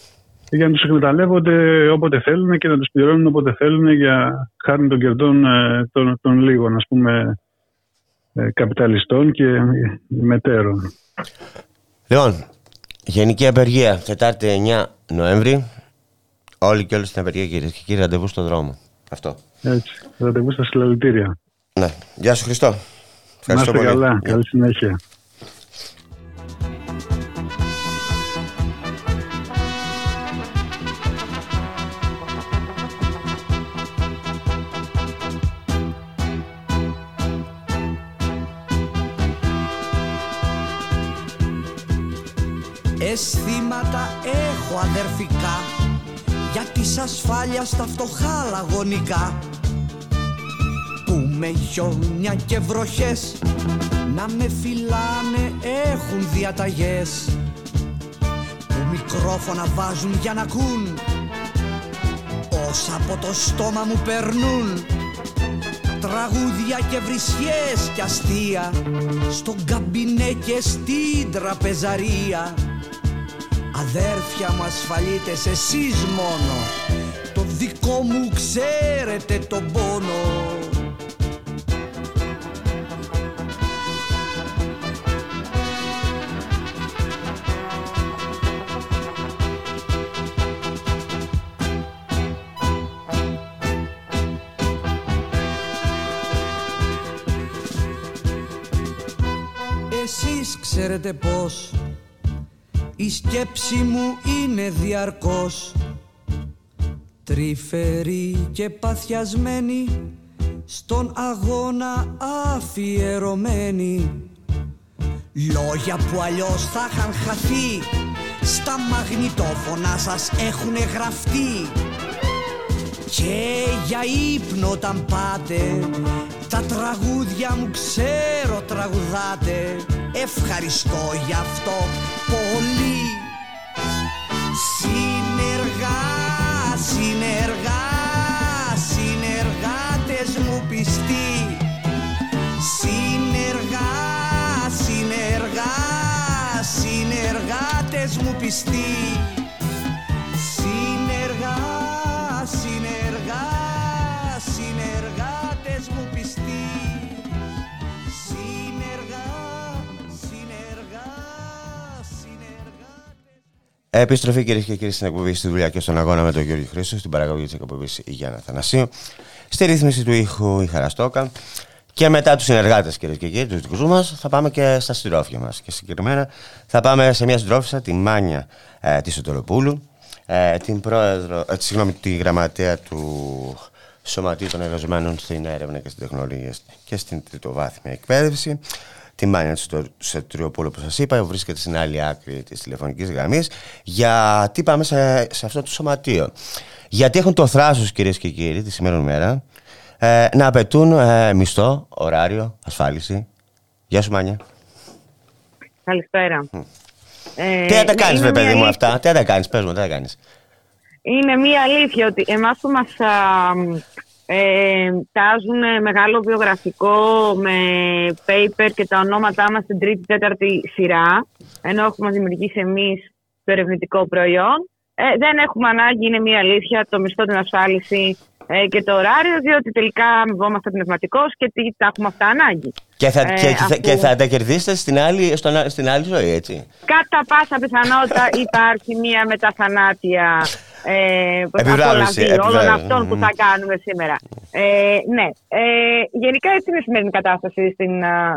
για να τους εκμεταλλεύονται όποτε θέλουν και να τους πληρώνουν όποτε θέλουν για χάρη των κερδών των, των λίγων ας πούμε καπιταλιστών και μετέρων.
Λοιπόν, Γενική απεργία, Τετάρτη 9 Νοέμβρη. Όλοι και όλες στην απεργία, κυρίες και κύριοι, ραντεβού στον δρόμο. Αυτό.
Έτσι. Ραντεβού στα συλλαλητήρια.
Ναι. Γεια σου, Χριστό.
Ευχαριστώ πολύ. Καλά. Καλή συνέχεια.
Αισθήματα έχω αδερφικά; Για της ασφάλειας στα φτωχά λαγωνικά. Που με χιόνια και βροχές Να με φυλάνε έχουν διαταγές. Που μικρόφωνα βάζουν για να ακούν Όσα από το στόμα μου περνούν. Τραγούδια και βρισιές και αστεία Στον καμπινέ και στην τραπεζαρία Αδέρφια μου ασφαλίτες εσείς μόνο. Το δικό μου ξέρετε τον πόνο. Εσείς ξέρετε πως η σκέψη μου είναι διαρκώς Τρυφερή και παθιασμένη στον αγώνα αφιερωμένοι Λόγια που αλλιώς θα είχαν χαθεί Στα μαγνητόφωνα σας έχουν γραφτεί. Και για ύπνο όταν πάτε Τα τραγούδια μου ξέρω τραγουδάτε. Ευχαριστώ γι' αυτό πολύ πιστοί Συνεργά, συνεργά, συνεργάτες μου πιστοί. Συνεργά, συνεργά, συνεργάτες.
Επιστροφή κυρίες και κύριοι στην εκπομπή στη δουλειά και στον αγώνα με τον Γιώργο Χρήστο, στην παραγωγή της εκπομπής Γιάννα Θανασίου, στη ρύθμιση του ήχου η Χαραστόκα. Και μετά τους συνεργάτες, κυρίες και κύριοι, τους δικούς μας, θα πάμε και στα συντρόφια μας. Και συγκεκριμένα θα πάμε σε μια συντρόφισσα, τη Μάνια ε, τη Σωτοροπούλου, ε, την πρόεδρο, ε, συγγνώμη, τη γραμματέα του Σωματείου των Εργαζομένων στην Έρευνα και στην Τεχνολογία και στην Τριτοβάθμια Εκπαίδευση. Τη Μάνια της Σωτοροπούλου, όπως σας είπα, βρίσκεται στην άλλη άκρη της τηλεφωνικής γραμμής. Γιατί πάμε σε, σε αυτό το σωματείο; Γιατί έχουν το θράσος, κυρίες και κύριοι, τη σήμερα μέρα, ε, να απαιτούν ε, μισθό, ωράριο, ασφάλιση. Γεια σου Μάνια.
Καλησπέρα.
Ε, τι θα τα κάνεις, βέβαια, παιδί μου, αυτά; Τι θα τα κάνεις, πες μου, τι θα κάνεις;
Είναι μία αλήθεια ότι εμάς που μας ε, τάζουν μεγάλο βιογραφικό με paper και τα ονόματά μας στην τρίτη, τέταρτη σειρά, ενώ έχουμε δημιουργήσει εμείς το ερευνητικό προϊόν, ε, δεν έχουμε ανάγκη, είναι μία αλήθεια, το μισθό, την ασφάλιση ε, και το ωράριο, διότι τελικά αμοιβόμαστε πνευματικώς και τι τα έχουμε αυτά ανάγκη.
Και θα, ε, και, αφού... και θα τα κερδίσετε στην άλλη, στον, στην άλλη ζωή, έτσι.
Κατά πάσα πιθανότητα [LAUGHS] υπάρχει μια μεταθανάτια ε,
επιβράβευση
όλων αυτών που θα κάνουμε σήμερα. Ε, ναι, ε, γενικά έτσι είναι η σημερινή κατάσταση στην,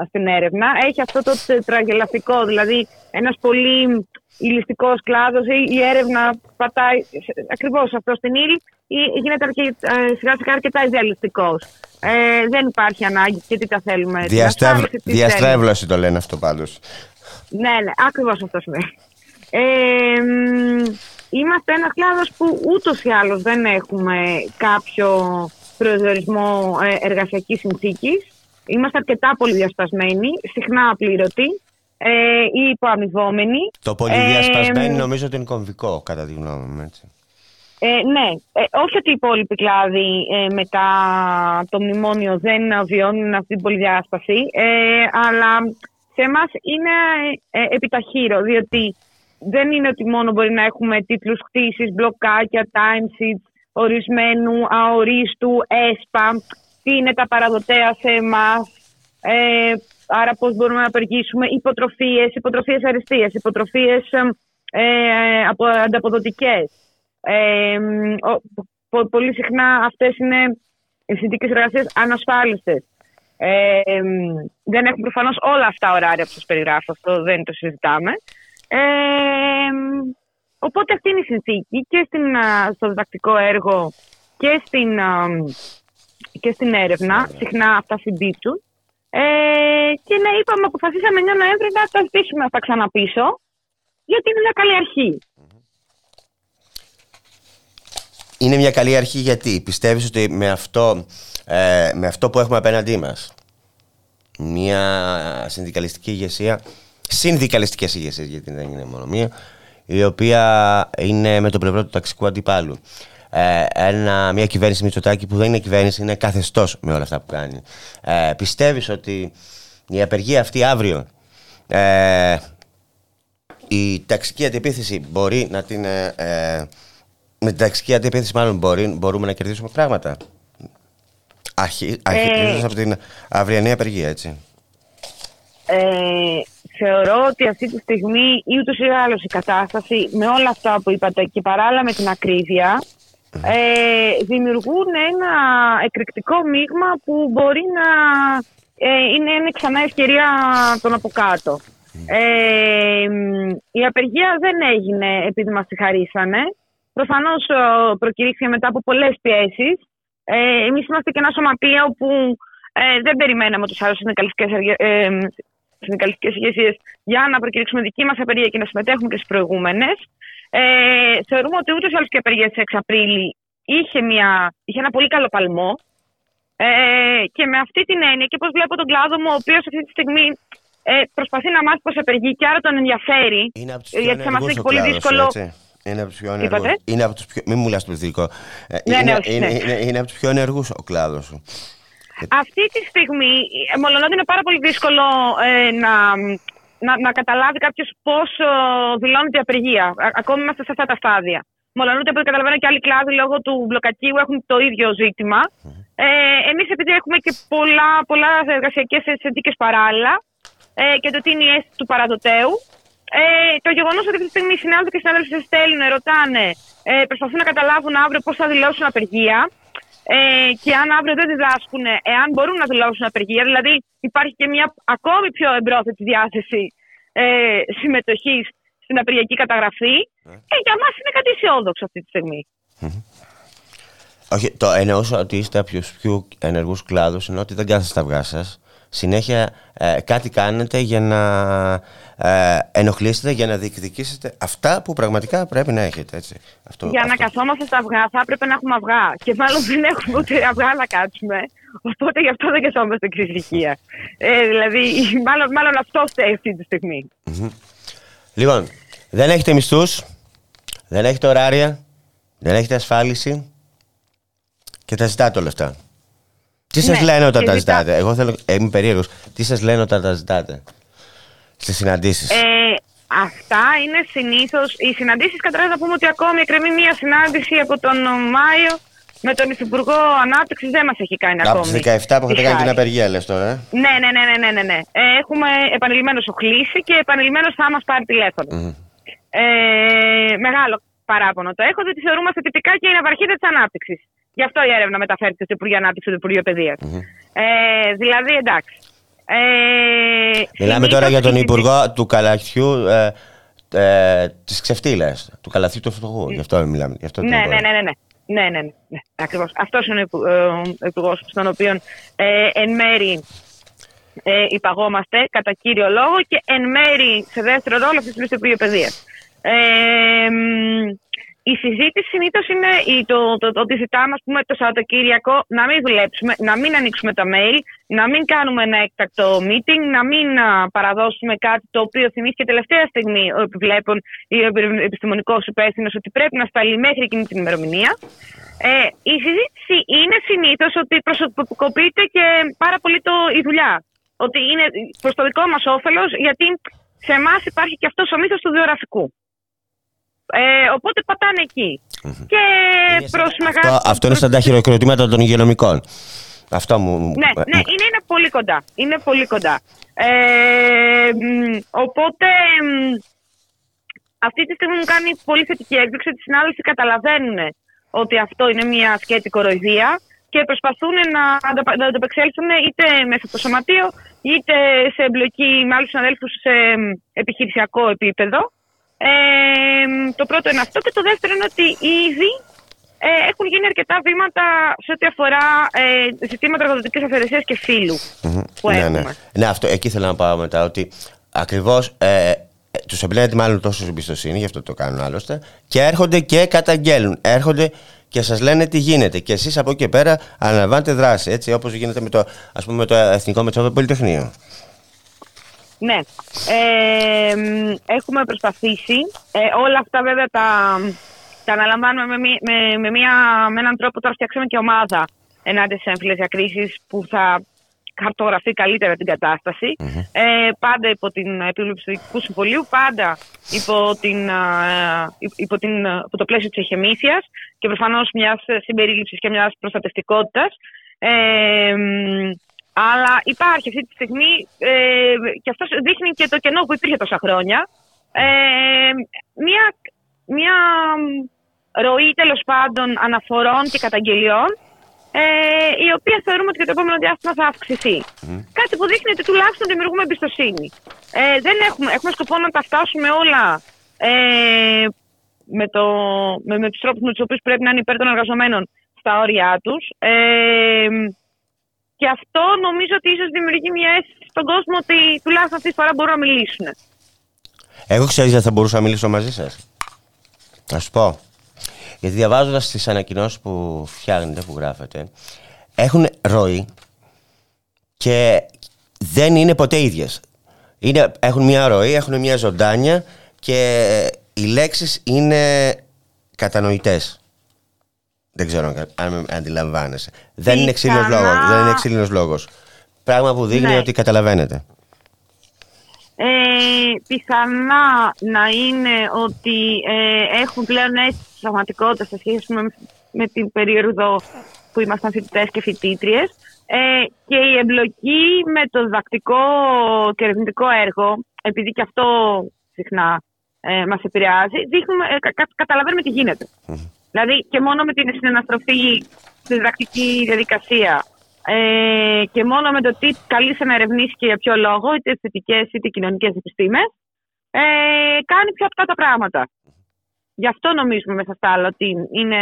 στην έρευνα. Έχει αυτό το τραγελαφικό, δηλαδή ένας πολύ ηλιστικός κλάδος ή η έρευνα πατάει ακριβώς αυτό στην ύλη ή γίνεται ε, σιγά σιγά αρκετά ιδεαλιστικός. Ε, δεν υπάρχει ανάγκη και τι τα θέλουμε.
Διαστεύ... Διαστρέβλωση το λένε αυτό πάντως.
Ναι, ναι, ακριβώς αυτό σημαίνει. Ε, είμαστε ένας κλάδος που ούτως ή άλλως δεν έχουμε κάποιο προσδιορισμό ε, εργασιακής συνθήκης. Είμαστε αρκετά πολύ διασπασμένοι, συχνά απλήρωτοι ε, ή υποαμοιβόμενοι.
Το πολύ διασπασμένοι ε, νομίζω ότι είναι κομβικό, κατά τη γνώμη μου. Έτσι.
Ε, ναι, ε, όχι ότι οι υπόλοιποι κλάδοι ε, μετά το μνημόνιο δεν βιώνουν αυτή την πολυδιάσπαση, ε, αλλά σε εμάς είναι ε, επιταχύρω, διότι δεν είναι ότι μόνο μπορεί να έχουμε τίτλους χτίσης, μπλοκάκια, timesheets, ορισμένου, αορίστου, έσπα, τι είναι τα παραδοτέα σε εμάς, ε, άρα πώς μπορούμε να απεργήσουμε υποτροφίες, υποτροφίες αριστείας, υποτροφίες ε, από, ανταποδοτικές. Ε, πολύ συχνά αυτές είναι οι συνθήκες εργασίας ανασφάλιστες. Ε, δεν έχουν προφανώς όλα αυτά ωράρια που σας περιγράφω, αυτό δεν το συζητάμε. Ε, οπότε αυτή είναι η συνθήκη και στην, στο διδακτικό έργο και στην, και στην έρευνα. Συχνά αυτά συμπίπτουν. Ε, και ναι, είπαμε, αποφασίσαμε 9 Νοέμβρη να τα ζητήσουμε αυτά ξανά πίσω, γιατί είναι μια καλή αρχή.
Είναι μια καλή αρχή γιατί πιστεύεις ότι με αυτό, ε, με αυτό που έχουμε απέναντί μας, μια συνδικαλιστική ηγεσία, συνδικαλιστικές ηγεσίες γιατί δεν είναι μόνο μία, η οποία είναι με το πλευρό του ταξικού αντιπάλου. Ε, ένα, μια κυβέρνηση Μητσοτάκη που δεν είναι κυβέρνηση, είναι καθεστώς με όλα αυτά που κάνει. Ε, πιστεύεις ότι η απεργία αυτή αύριο ε, η ταξική αντιπίθεση μπορεί να την ε, ε με την ταξική αντιπίθεση μάλλον μπορεί, μπορούμε να κερδίσουμε πράγματα; Αρχι, ε, από την αυριανή απεργία, έτσι.
Ε, θεωρώ ότι αυτή τη στιγμή ή ούτως ή άλλως η κατάσταση με όλα αυτά που είπατε και παράλληλα με την ακρίβεια ε, δημιουργούν ένα εκρηκτικό μείγμα που μπορεί να ε, είναι, είναι ξανά ευκαιρία των από κάτω. Ε, η απεργία δεν έγινε επειδή μας τη χαρίσανε. Προφανώς προκηρύχθηκε μετά από πολλές πιέσεις Ε, Εμείς είμαστε και ένα σωματείο που ε, δεν περιμέναμε τους άλλους συνδικαλιστικές ε, συνδικαλιστικές ηγεσίες για να προκηρύξουμε δική μας απεργία και να συμμετέχουμε και στις προηγούμενες. Ε, θεωρούμε ότι ούτως ή άλλως και η απεργία της 6 Απρίλη είχε, μια, είχε ένα πολύ καλό παλμό. Ε, και με αυτή την έννοια και πώς βλέπω τον κλάδο μου, ο οποίος αυτή τη στιγμή ε, προσπαθεί να μάθει πώς απεργεί και άρα τον ενδιαφέρει.
Είναι από τους
γιατί
πιο
θα μας
ενεργούς
έχει
ο
πολύ
κλάδος,
δύσκολο.
έτσι. Είναι από τους πιο
Είπατε;
ενεργούς. Είναι από τους πιο... Μην μου λες το πληθυντικό. Ε,
Ναι,
είναι,
ναι, όχι,
είναι,
ναι.
είναι, είναι από τους πιο ενεργούς ο κλάδος σου.
Αυτή τη στιγμή, ε, μολονότι είναι πάρα πολύ δύσκολο ε, να, να, να καταλάβει κάποιος πώ δηλώνεται η απεργία. Α- ακόμη είμαστε σε αυτά τα στάδια. Μολονότι από ό,τι καταλαβαίνω και άλλοι κλάδοι λόγω του μπλοκακίου έχουν το ίδιο ζήτημα. Ε, Εμείς, επειδή έχουμε και πολλά, πολλά εργασιακές συνθήκες παράλληλα ε, και το τι είναι η αίσθηση του παραδοτέου, ε, το γεγονός ότι αυτή τη στιγμή οι συνάδελφοι και οι συνάδελφοι σας στέλνουν, ρωτάνε, ε, προσπαθούν να καταλάβουν αύριο πώς θα δηλώσουν απεργία ε, και αν αύριο δεν διδάσκουν, εάν μπορούν να δηλώσουν απεργία. Δηλαδή, υπάρχει και μια ακόμη πιο εμπρόθετη διάθεση ε, συμμετοχής στην απεργιακή καταγραφή. Ε, για μας είναι κάτι αισιόδοξο αυτή τη στιγμή.
Όχι, το εννοούσα ότι είστε από τους πιο ενεργούς κλάδους, ενώ ότι δεν κάθεστε στα αυγά σας. Συνέχεια ε, κάτι κάνετε για να ε, ενοχλήσετε, για να διεκδικήσετε αυτά που πραγματικά πρέπει να έχετε. Έτσι. Αυτό,
Για να
αυτό.
καθόμαστε στα αυγά θα έπρεπε να έχουμε αυγά. Και μάλλον δεν έχουμε ούτε αυγά να κάτσουμε. Οπότε γι' αυτό δεν καθόμαστε στην ηλικία. Ε, δηλαδή, μάλλον, μάλλον αυτό φταίει αυτή τη στιγμή.
Λοιπόν, δεν έχετε μισθούς, δεν έχετε ωράρια, δεν έχετε ασφάλιση και τα ζητάτε όλα αυτά. Τι σας
Ναι,
λένε όταν
και
τα
ζητά-
ζητάτε; Εγώ θέλω, ε, είμαι περίεργος. Τι σας λένε όταν τα ζητάτε; Στις συναντήσεις.
Ε, αυτά είναι συνήθω. Οι συναντήσεις, καταρχάς να πούμε ότι ακόμη εκκρεμεί μία συνάντηση από τον Μάιο με τον Υφυπουργό Ανάπτυξης. Δεν μας έχει κάνει
Από
ακόμη.
τις 17 που έχετε
η
κάνει την
χάρη.
απεργία, λες τώρα. ε;
Ναι, ναι, ναι, ναι, ναι, ναι, ναι. Ε, έχουμε επανειλημμένως οχλήσει και επανειλημμένως θα μας πάρει τηλέφωνο. Ε, μεγάλο παράπονο το έχω, διότι θεωρούμαστε τυπικά και η ναυαρχίδα της ανάπτυξης. Γι' αυτό η έρευνα μεταφέρθηκε στο Υπουργείο Ανάπτυξης και το Υπουργείο Παιδείας. Ε, δηλαδή, εντάξει. Ε,
Μιλάμε τώρα
συνήθως
για τον
η
Υπουργό του Καλαθιού ε, ε, της ξεφτύλας, του Καλαθιού του Φτωχού. Γι' αυτό μιλάμε. Γι αυτό το
Ναι,
είπα.
ναι, ναι, ναι, ναι. Ναι, ναι, ναι, ναι. Ακριβώς. Αυτός είναι ο υπου- ε, ο υπουργός στον οποίο ε, εν μέρη ε, υπαγόμαστε κατά κύριο λόγο και εν μέρη σε δεύτερο ρόλο αυτή τη στιγμή στο Υπουργείο Παιδείας. Ε, μ, η συζήτηση συνήθως είναι η, το, το, το, ότι ζητάμε ας πούμε, το Σαββατοκύριακο να μην δουλέψουμε, να μην ανοίξουμε τα mail, να μην κάνουμε ένα έκτακτο meeting, να μην α, παραδώσουμε κάτι το οποίο θυμήθηκε τελευταία στιγμή ο επιβλέπων ή ο επιστημονικός υπεύθυνος ότι πρέπει να σταλεί μέχρι εκείνη την ημερομηνία. Ε, η συζήτηση είναι συνήθως ότι προσωπικοποιείται και πάρα πολύ το, η δουλειά. Ότι είναι προς το δικό μας όφελος, γιατί σε εμάς υπάρχει και αυτός ο μύθος του βιογραφικού. Ε, οπότε πατάνε εκεί. Και προς μεγάλο.
Αυτό, αυτό είναι σαν τα χειροκροτήματα των υγειονομικών. Αυτό μου.
Ναι,
ε,
ναι είναι, είναι πολύ κοντά. Είναι πολύ κοντά. Ε, μ, οπότε μ, αυτή τη στιγμή μου κάνει πολύ θετική έκδοξη ότι οι συνάδελφοι καταλαβαίνουν ότι αυτό είναι μια σκέτη κοροϊδία και προσπαθούν να, αντα- να ανταπεξέλθουν είτε μέσα από το σωματείο είτε σε εμπλοκή με άλλους συναδέλφους σε μ, επιχειρησιακό επίπεδο. Ε, μ, το πρώτο είναι αυτό και το δεύτερο είναι ότι ήδη ε, έχουν γίνει αρκετά βήματα σε ό,τι αφορά ε, ζητήματα εργοδοτικής αυθαιρεσίας και φύλου που
ναι,
έχουμε.
ναι. ναι, αυτό εκεί θέλω να πάω μετά. Ότι ακριβώς ε, τους εμπνέεται μάλλον τόσο εμπιστοσύνη, γι' αυτό το κάνουν άλλωστε, και έρχονται και καταγγέλνουν. Έρχονται και σας λένε τι γίνεται. Και εσείς από εκεί και πέρα αναλαμβάνετε δράση. Έτσι, όπως γίνεται με το, ας πούμε, με το Εθνικό Μετσόβιο Πολυτεχνείο.
Ναι. Ε, μ, έχουμε προσπαθήσει. Ε, όλα αυτά βέβαια τα, τα αναλαμβάνουμε με, μη- με, με, μια, με έναν τρόπο τώρα φτιάξαμε και ομάδα ενάντια σε έμφυλες διακρίσεις που θα χαρτογραφεί καλύτερα την κατάσταση. Ε, πάντα υπό την επίβλεψη του Διοικητικού Συμβολίου, πάντα υπό, την, α, υπό, την, υπό το πλαίσιο της εχεμήθειας και προφανώς μιας συμπερίληψης και μιας προστατευτικότητας. Ε, μ, αλλά υπάρχει αυτή τη στιγμή ε, και αυτός δείχνει και το κενό που υπήρχε τόσα χρόνια. Ε, μια, μια ροή τέλος πάντων αναφορών και καταγγελιών ε, η οποία θεωρούμε ότι για το επόμενο διάστημα θα αυξηθεί. Κάτι που δείχνει ότι τουλάχιστον δημιουργούμε εμπιστοσύνη. Ε, δεν έχουμε, έχουμε σκοπό να τα φτάσουμε όλα ε, με, το, με, με τους τρόπους με τους οποίους πρέπει να είναι υπέρ των εργαζομένων στα όρια τους. Ε, και αυτό νομίζω ότι ίσως δημιουργεί μια αίσθηση στον κόσμο ότι τουλάχιστον αυτή τη φορά μπορούν να μιλήσουν.
Εγώ ξέρει γιατί θα μπορούσα να μιλήσω μαζί σας. Να σου πω. Γιατί διαβάζοντας τις ανακοινώσεις που φτιάχνετε, που γράφετε, έχουν ροή και δεν είναι ποτέ ίδιες. Έχουν μια ροή, έχουν μια ζωντάνια και οι λέξεις είναι κατανοητές. Δεν ξέρω αν με αντιλαμβάνεσαι. Δεν είναι ξύλινος λόγος. Δεν είναι ξύλινος λόγος. Πράγμα που δείχνει
Ναι.
ότι καταλαβαίνετε.
Ε, πιθανά να είναι ότι ε, έχουν πλέον αίσθηση της πραγματικότητας σε σχέση με, με την περίοδο που ήμασταν φοιτητές και φοιτήτριες. Ε, και η εμπλοκή με το διδακτικό και ερευνητικό έργο, επειδή και αυτό συχνά ε, μας επηρεάζει, δείχνουμε, ε, κα- κα- καταλαβαίνουμε τι γίνεται. Δηλαδή και μόνο με την συναναστροφή στη διδακτική διαδικασία ε, και μόνο με το τι καλείσαι να ερευνήσει και για ποιο λόγο, είτε θετικές είτε κοινωνικές επιστήμες, ε, κάνει πιο απτά τα πράγματα. Γι' αυτό νομίζουμε μέσα στα άλλα ότι είναι,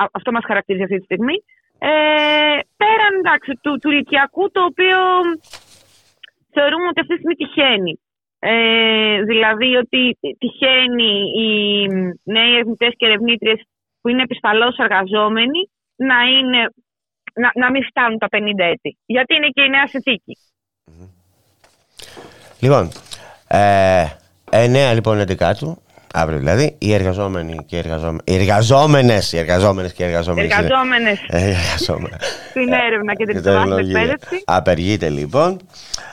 α- αυτό μας χαρακτηρίζει αυτή τη στιγμή. Ε, πέραν εντάξει, του, του ηλικιακού, το οποίο θεωρούμε ότι αυτή τη στιγμή τυχαίνει. Ε, δηλαδή ότι τυχαίνει οι νέοι ερευνητές και ερευνήτριες που είναι επισφαλώς εργαζόμενοι να, είναι, να, να μην φτάνουν τα 50 έτη. Γιατί είναι και η νέα συνθήκη.
Λοιπόν, ε, 9 λοιπόν 11 αύριο δηλαδή, οι εργαζόμενοι και οι εργαζόμενοι. Οι εργαζόμενες, οι εργαζόμενες και οι εργαζόμενοι.
Εργαζόμενες
Ε, οι εργαζόμενοι. [LAUGHS]
στην έρευνα και την
Και
βάση
τεχνολογία.
εκπαίδευση.
Απεργείτε λοιπόν.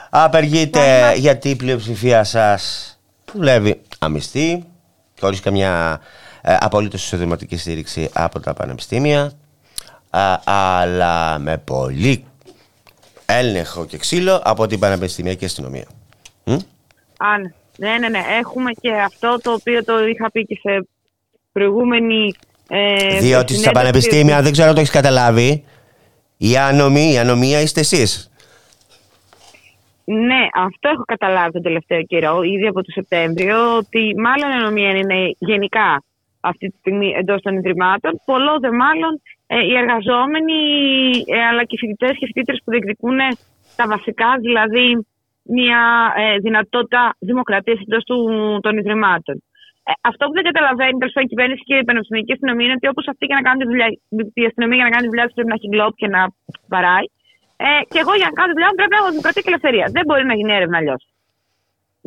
Απεργείτε
Μάλιστα.
γιατί η πλειοψηφία σας δουλεύει αμυστή, χωρίς καμιά ε, απολύτως εισοδηματική στήριξη από τα πανεπιστήμια, α, αλλά με πολύ έλεγχο και ξύλο από την πανεπιστημιακή αστυνομία. Μ;
Αν, ναι, ναι, ναι. Έχουμε και αυτό το οποίο το είχα πει και σε προηγούμενη. Ε,
Διότι στα
συνέντευξη
πανεπιστήμια, δεν ξέρω αν το έχεις καταλάβει, η άνομη, η ανομία είστε εσείς.
Ναι, αυτό έχω καταλάβει τον τελευταίο καιρό, ήδη από το Σεπτέμβριο, ότι μάλλον η ανομία είναι γενικά αυτή τη στιγμή εντός των Ιδρυμάτων. Πολλό δε μάλλον ε, οι εργαζόμενοι ε, αλλά και οι φοιτητές και φοιτήτρες που διεκδικούν τα βασικά, δηλαδή μια ε, δυνατότητα δημοκρατίας εντός των Ιδρυμάτων. Ε, αυτό που δεν καταλαβαίνει τέλος πάντων η κυβέρνηση και η πανεπιστημιακή αστυνομία είναι ότι όπως αυτή για να κάνει τη δουλειά, η αστυνομία για να κάνει τη δουλειά της πρέπει να έχει γκλόπ και να βαράει. Ε, και εγώ για να κάνω τη δουλειά μου πρέπει να έχω δημοκρατία και ελευθερία. Δεν μπορεί να γίνει έρευνα αλλιώς.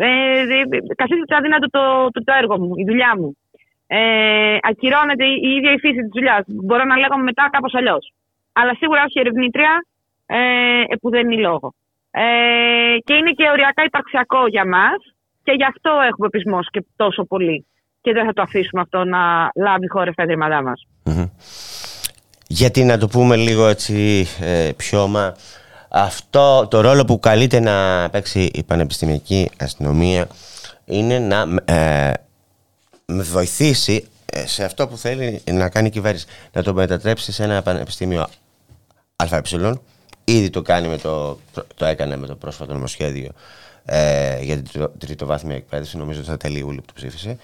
Ε, καθίστε αδύνατο το, το, το έργο μου, η δουλειά μου. Ε, ακυρώνεται η, η ίδια η φύση της δουλειάς. Μπορώ να λέγαμε μετά κάπως αλλιώς. Αλλά σίγουρα όχι ερευνήτρια ε, ε, που δεν είναι λόγο. Ε, και είναι και οριακά υπαρξιακό για μας και γι' αυτό έχουμε πεισμός και τόσο πολύ. Και δεν θα το αφήσουμε αυτό να λάβει χώρα στα ιδρύματά μας.
Μμμ. Γιατί να το πούμε λίγο έτσι ε, πιο μα αυτό το ρόλο που καλείται να παίξει η πανεπιστημιακή αστυνομία είναι να ε, με βοηθήσει ε, σε αυτό που θέλει να κάνει η κυβέρνηση να το μετατρέψει σε ένα πανεπιστήμιο ΑΕ ήδη το, κάνει με το, το έκανε με το πρόσφατο νομοσχέδιο ε, για την τριτο- τριτοβάθμια εκπαίδευση, νομίζω ότι στα τέλη Ιούλιου που το ψήφισε,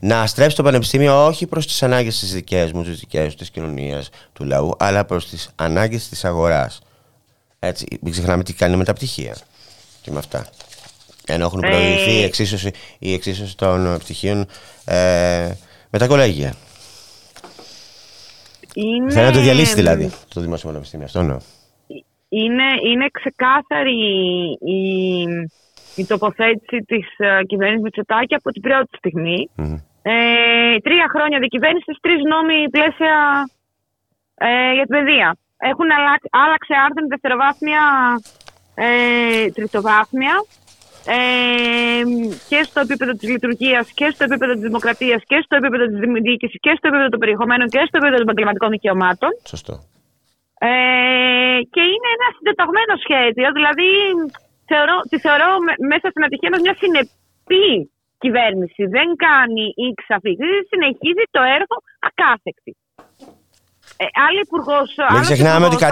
να στρέψει το πανεπιστήμιο όχι προς τις ανάγκες της δικές μου, τις δικές του, της κοινωνίας, του λαού, αλλά προς τις ανάγκες της αγοράς. Έτσι, μην ξεχνάμε τι κάνει με τα πτυχία και με αυτά. Ενώ έχουν
Ε,
προηγηθεί η εξίσωση, η εξίσωση των πτυχίων ε, με τα κολέγια.
Είναι...
Θέλει να το διαλύσει δηλαδή το Δημόσιο Πανεπιστήμιο. Αυτό εννοώ.
είναι, είναι ξεκάθαρη η, η τοποθέτηση της uh, κυβέρνησης Μητσοτάκη από την πρώτη στιγμή.
Μμμ.
Ε, τρία χρόνια διακυβέρνηση, τρεις νόμοι πλαίσια ε, για την παιδεία. Έχουν αλλάξει, άλλαξε άρθρο δευτεροβάθμια, ε, τριτοβάθμια ε, και στο επίπεδο της λειτουργίας και στο επίπεδο της δημοκρατίας και στο επίπεδο της διοίκησης και στο επίπεδο των περιεχομένων και στο επίπεδο των επαγγελματικών δικαιωμάτων.
Σωστό.
Ε, και είναι ένα συντεταγμένο σχέδιο, δηλαδή θεωρώ, τη θεωρώ με- μέσα στην ατυχία μας μια συνεπή κυβέρνηση. Δεν κάνει ή ξαφνική, συνεχίζει το έργο ακάθεκτη. Ε, άλλη υπουργός.
Μην ξεχνάμε ότι κα...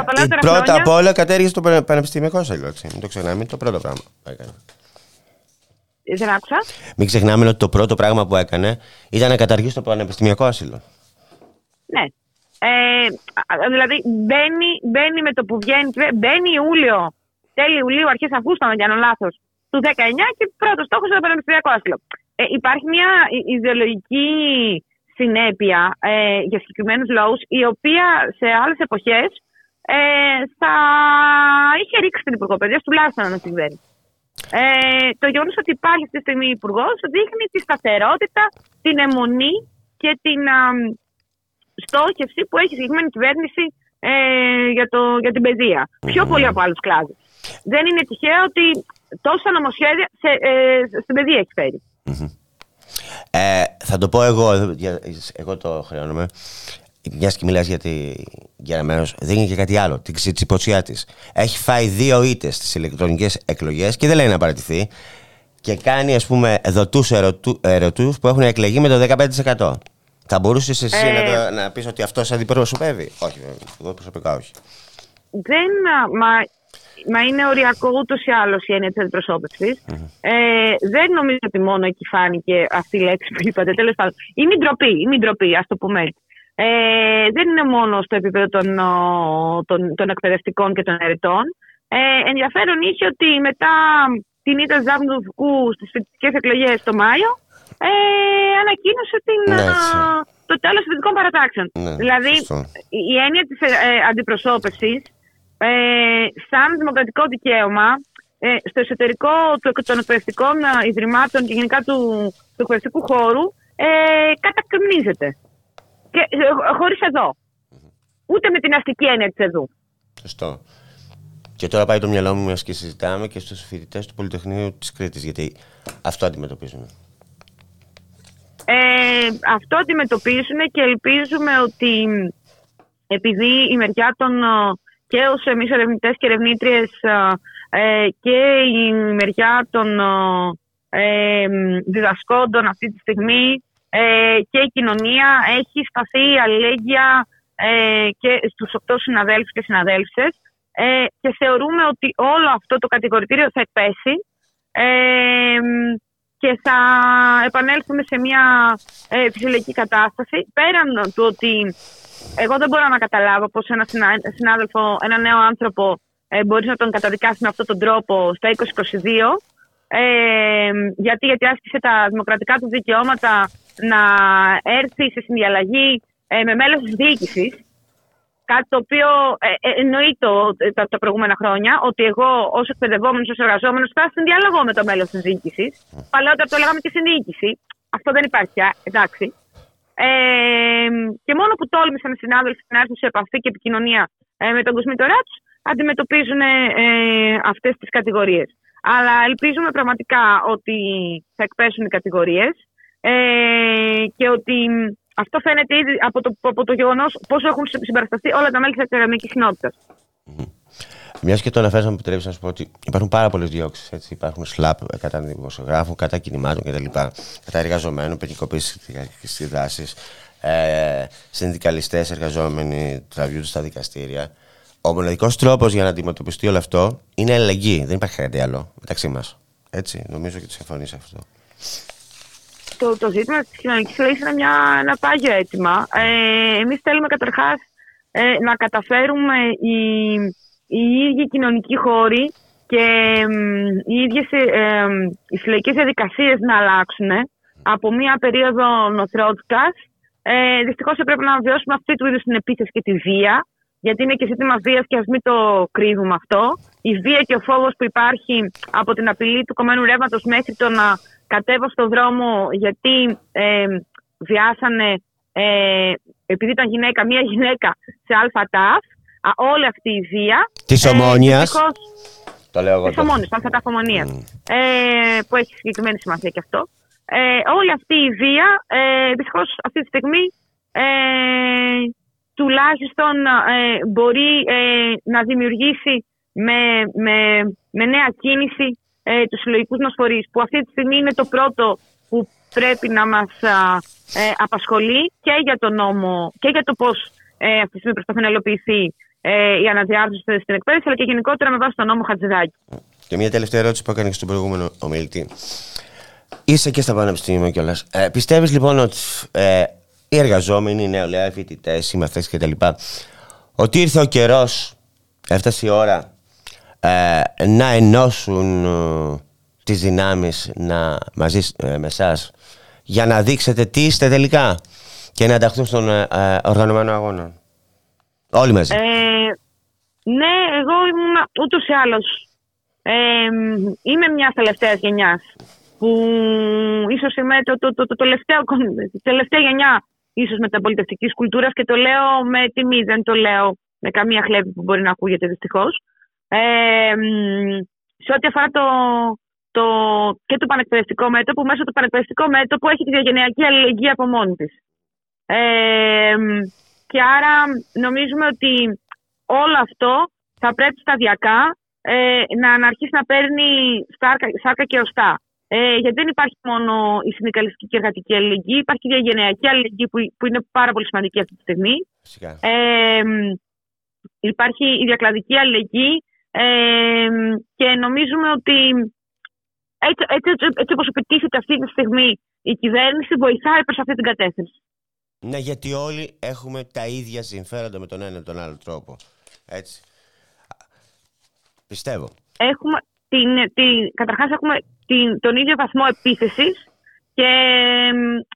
πρώτα απ' όλα κατέργησε το πανε- πανεπιστημιακό σύλλογο. Μην το ξεχνάμε, είναι το πρώτο πράγμα που έκανε.
Δεν άκουσα.
Μην ξεχνάμε ότι το πρώτο πράγμα που έκανε ήταν να καταργήσει το πανεπιστημιακό άσυλο.
Ναι. Ε, δηλαδή μπαίνει, μπαίνει με το που βγαίνει, μπαίνει Ιούλιο, τέλη Ιουλίου, αρχές Αυγούστου, αν δεν κάνω λάθος, του 19 και πρώτο στόχος είναι το πανεπιστημιακό άσυλο. Ε, υπάρχει μια ιδεολογική συνέπεια ε, για συγκεκριμένους λόγου, η οποία σε άλλες εποχές ε, θα είχε ρίξει την Υπουργό Παιδείας, τουλάχιστον αν την κυβέρνηση. Ε, το γεγονός ότι υπάρχει αυτή τη στιγμή υπουργός δείχνει τη σταθερότητα, την αιμονή και την α, στόχευση που έχει η συγκεκριμένη κυβέρνηση ε, για, το, για την παιδεία. Πιο πολύ από άλλους κλάδους. Δεν είναι τυχαίο ότι τόσα νομοσχέδια σε, ε, στην παιδεία έχει φέρει.
Ε, θα το πω εγώ, εγώ το χρεώνομαι. Μιας και μιλάς για, τη, για ένα μέρο, δεν είναι και κάτι άλλο. Την ξυτσιποτσιά της. Έχει φάει δύο ήττες στις ηλεκτρονικές εκλογές και δεν λέει να παρατηθεί. Και κάνει, ας πούμε, δοτούς ερωτού που έχουν εκλεγεί με το 15%. Θα μπορούσες εσύ ε... να, να πεις ότι αυτός αντιπροσωπεύει; Όχι, εγώ προσωπικά όχι.
Δεν. Μα Μα είναι οριακό ούτως ή άλλως η έννοια της αντιπροσωπευση Ε, δεν νομίζω ότι μόνο εκεί φάνηκε αυτή η λέξη που είπατε. Τέλος πάντων, η μη ντροπή, η ντροπή, ας το πούμε έτσι. Ε, δεν είναι μόνο στο επίπεδο των, των, των εκπαιδευτικών και των ερετών. Ε, ενδιαφέρον είχε ότι μετά την ήττα του Φουκού στις φοιτητικές εκλογές το Μάιο, ε, ανακοίνωσε την, ναι, το τέλος των φοιτητικών παρατάξεων. Ναι, δηλαδή, η έννοια της ε, αντιπροσώπευσης ε, σαν δημοκρατικό δικαίωμα ε, στο εσωτερικό των εκπαιδευτικών ε, ιδρυμάτων και γενικά του, του εκπαιδευτικού χώρου ε, κατακριμνίζεται. Και, ε, χωρίς εδώ. Ούτε με την αστική έννοια της εδώ.
Σωστό. Και τώρα πάει το μυαλό μου και συζητάμε και στους φοιτητές του Πολυτεχνείου της Κρήτης, γιατί αυτό αντιμετωπίζουν.
Ε, αυτό αντιμετωπίζουν και ελπίζουμε ότι επειδή η μεριά των και ως εμείς ερευνητές και ερευνήτριες ε, και η μεριά των ε, διδασκόντων αυτή τη στιγμή ε, και η κοινωνία έχει σταθεί αλληλέγγυα ε, και στους οκτώ συναδέλφους και συναδέλφες ε, και θεωρούμε ότι όλο αυτό το κατηγορητήριο θα εκπέσει και θα επανέλθουμε σε μια φυσιολογική κατάσταση πέραν του ότι εγώ δεν μπορώ να καταλάβω πώς ένα συνάδελφο, ένα νέο άνθρωπο ε, μπορείς να τον καταδικάσεις με αυτόν τον τρόπο στα 2022. Ε, γιατί, γιατί άσκησε τα δημοκρατικά του δικαιώματα να έρθει σε συνδιαλλαγή ε, με μέλος της διοίκησης. Κάτι το οποίο ε, ε εννοεί το, τα, τα, προηγούμενα χρόνια, ότι εγώ ως εκπαιδευόμενος, ως εργαζόμενος, θα συνδιαλαγώ με το μέλος της διοίκησης. Παλαιότερα το λέγαμε και στην διοίκηση. Αυτό δεν υπάρχει πια, εντάξει. Ε, και μόνο που τόλμησαν οι συνάδελφοι να έρθουν σε επαφή και επικοινωνία ε, με τον Κοσμήτορά τους, αντιμετωπίζουν ε, αυτές τις κατηγορίες. Αλλά ελπίζουμε πραγματικά ότι θα εκπέσουν οι κατηγορίες ε, και ότι αυτό φαίνεται ήδη από το, από το γεγονός πόσο έχουν συμπαρασταθεί όλα τα μέλη της ακαδημαϊκή κοινότητας.
Μιας και το αναφέραμε, μου επιτρέπει να σου πω ότι υπάρχουν πάρα πολλές διώξεις. Υπάρχουν σλαπ κατά δημοσιογράφων, κατά κινημάτων κτλ. Κατά εργαζομένων, ποινικοποίησης τη δράσης. Ε, Συνδικαλιστές, εργαζόμενοι τραβιούνται στα δικαστήρια. Ο μοναδικό τρόπος για να αντιμετωπιστεί όλο αυτό είναι αλληλεγγύη. Δεν υπάρχει κάτι άλλο μεταξύ μας. Έτσι, νομίζω και τη συμφωνείς αυτό.
Το, το ζήτημα της κοινωνικής λύση είναι μια, ένα πάγιο αίτημα. Ε, Εμείς θέλουμε καταρχάς ε, να καταφέρουμε η οι ίδιοι κοινωνικοί χώροι και οι ίδιες ε, οι συλλογικές διαδικασίες να αλλάξουν από μια περίοδο νοθρότητας. Ε, Δυστυχώς πρέπει να βιώσουμε αυτή του είδους την επίθεση και τη βία, γιατί είναι και ζήτημα βίας και ας μην το κρύβουμε αυτό. Η βία και ο φόβος που υπάρχει από την απειλή του κομμένου ρεύματος μέχρι το να κατέβω στον δρόμο γιατί ε, βιάσανε, ε, επειδή ήταν γυναίκα, μία [LAUGHS] γυναίκα σε ΑΤΑΦ, όλη αυτή η βία.
Της ε, ομόνοια.
το λέω εγώ. Της ομόνοια, mm. ε, που έχει συγκεκριμένη σημασία και αυτό. Ε, όλη αυτή η βία, ε, δυστυχώς αυτή τη στιγμή, ε, τουλάχιστον ε, μπορεί ε, να δημιουργήσει με, με, με νέα κίνηση ε, τους συλλογικούς μας φορείς, που αυτή τη στιγμή είναι το πρώτο που πρέπει να μας ε, απασχολεί και για το νόμο και για το πώς ε, αυτή τη στιγμή προσπαθεί να υλοποιηθεί ε, η αναδιάρθρωση στην εκπαίδευση, αλλά και γενικότερα με βάση τον νόμο Χατζηδάκη.
Και μια τελευταία ερώτηση που έκανε και στον προηγούμενο ομιλητή. Είσαι και στα πανεπιστήμια κιόλας. Ε, Πιστεύεις λοιπόν ότι ε, οι εργαζόμενοι, οι νεολαία, οι φοιτητές, οι μαθητές κτλ. Ότι ήρθε ο καιρός, έφτασε η ώρα ε, να ενώσουν ε, τις δυνάμεις να, μαζί ε, με εσάς για να δείξετε τι είστε τελικά και να ενταχθούν στον ε, ε, οργανωμένο αγώνα. Όλοι μαζί.
ναι, εγώ ήμουν ούτως ή άλλως. είμαι μιας τελευταίας γενιάς που ίσως είμαι το, το, το, το, τελευταίο, τελευταία γενιά ίσως μεταπολιτευτικής κουλτούρας και το λέω με τιμή, δεν το λέω με καμία χλέβη που μπορεί να ακούγεται δυστυχώς. Ε, σε ό,τι αφορά το, το, και το πανεκπαιδευτικό μέτωπο, μέσα το πανεκπαιδευτικό μέτωπο έχει τη διαγενειακή αλληλεγγύη από μόνη της. Ε, και άρα νομίζουμε ότι όλο αυτό θα πρέπει σταδιακά ε, να αρχίσει να παίρνει σάρκα, σάρκα και οστά. Ε, γιατί δεν υπάρχει μόνο η συνδικαλιστική και εργατική αλληλεγγύη, υπάρχει και η διαγενειακή αλληλεγγύη που, που είναι πάρα πολύ σημαντική αυτή τη στιγμή. Ε, υπάρχει η διακλαδική αλληλεγγύη ε, και νομίζουμε ότι έτσι, έτσι, έτσι, έτσι όπως επιτίθεται αυτή τη στιγμή η κυβέρνηση βοηθάει προς αυτή την κατεύθυνση.
Ναι, γιατί όλοι έχουμε τα ίδια συμφέροντα με τον ένα ή τον άλλο τρόπο. Έτσι. Πιστεύω.
Έχουμε, την, την, καταρχάς έχουμε την, τον ίδιο βαθμό επίθεσης και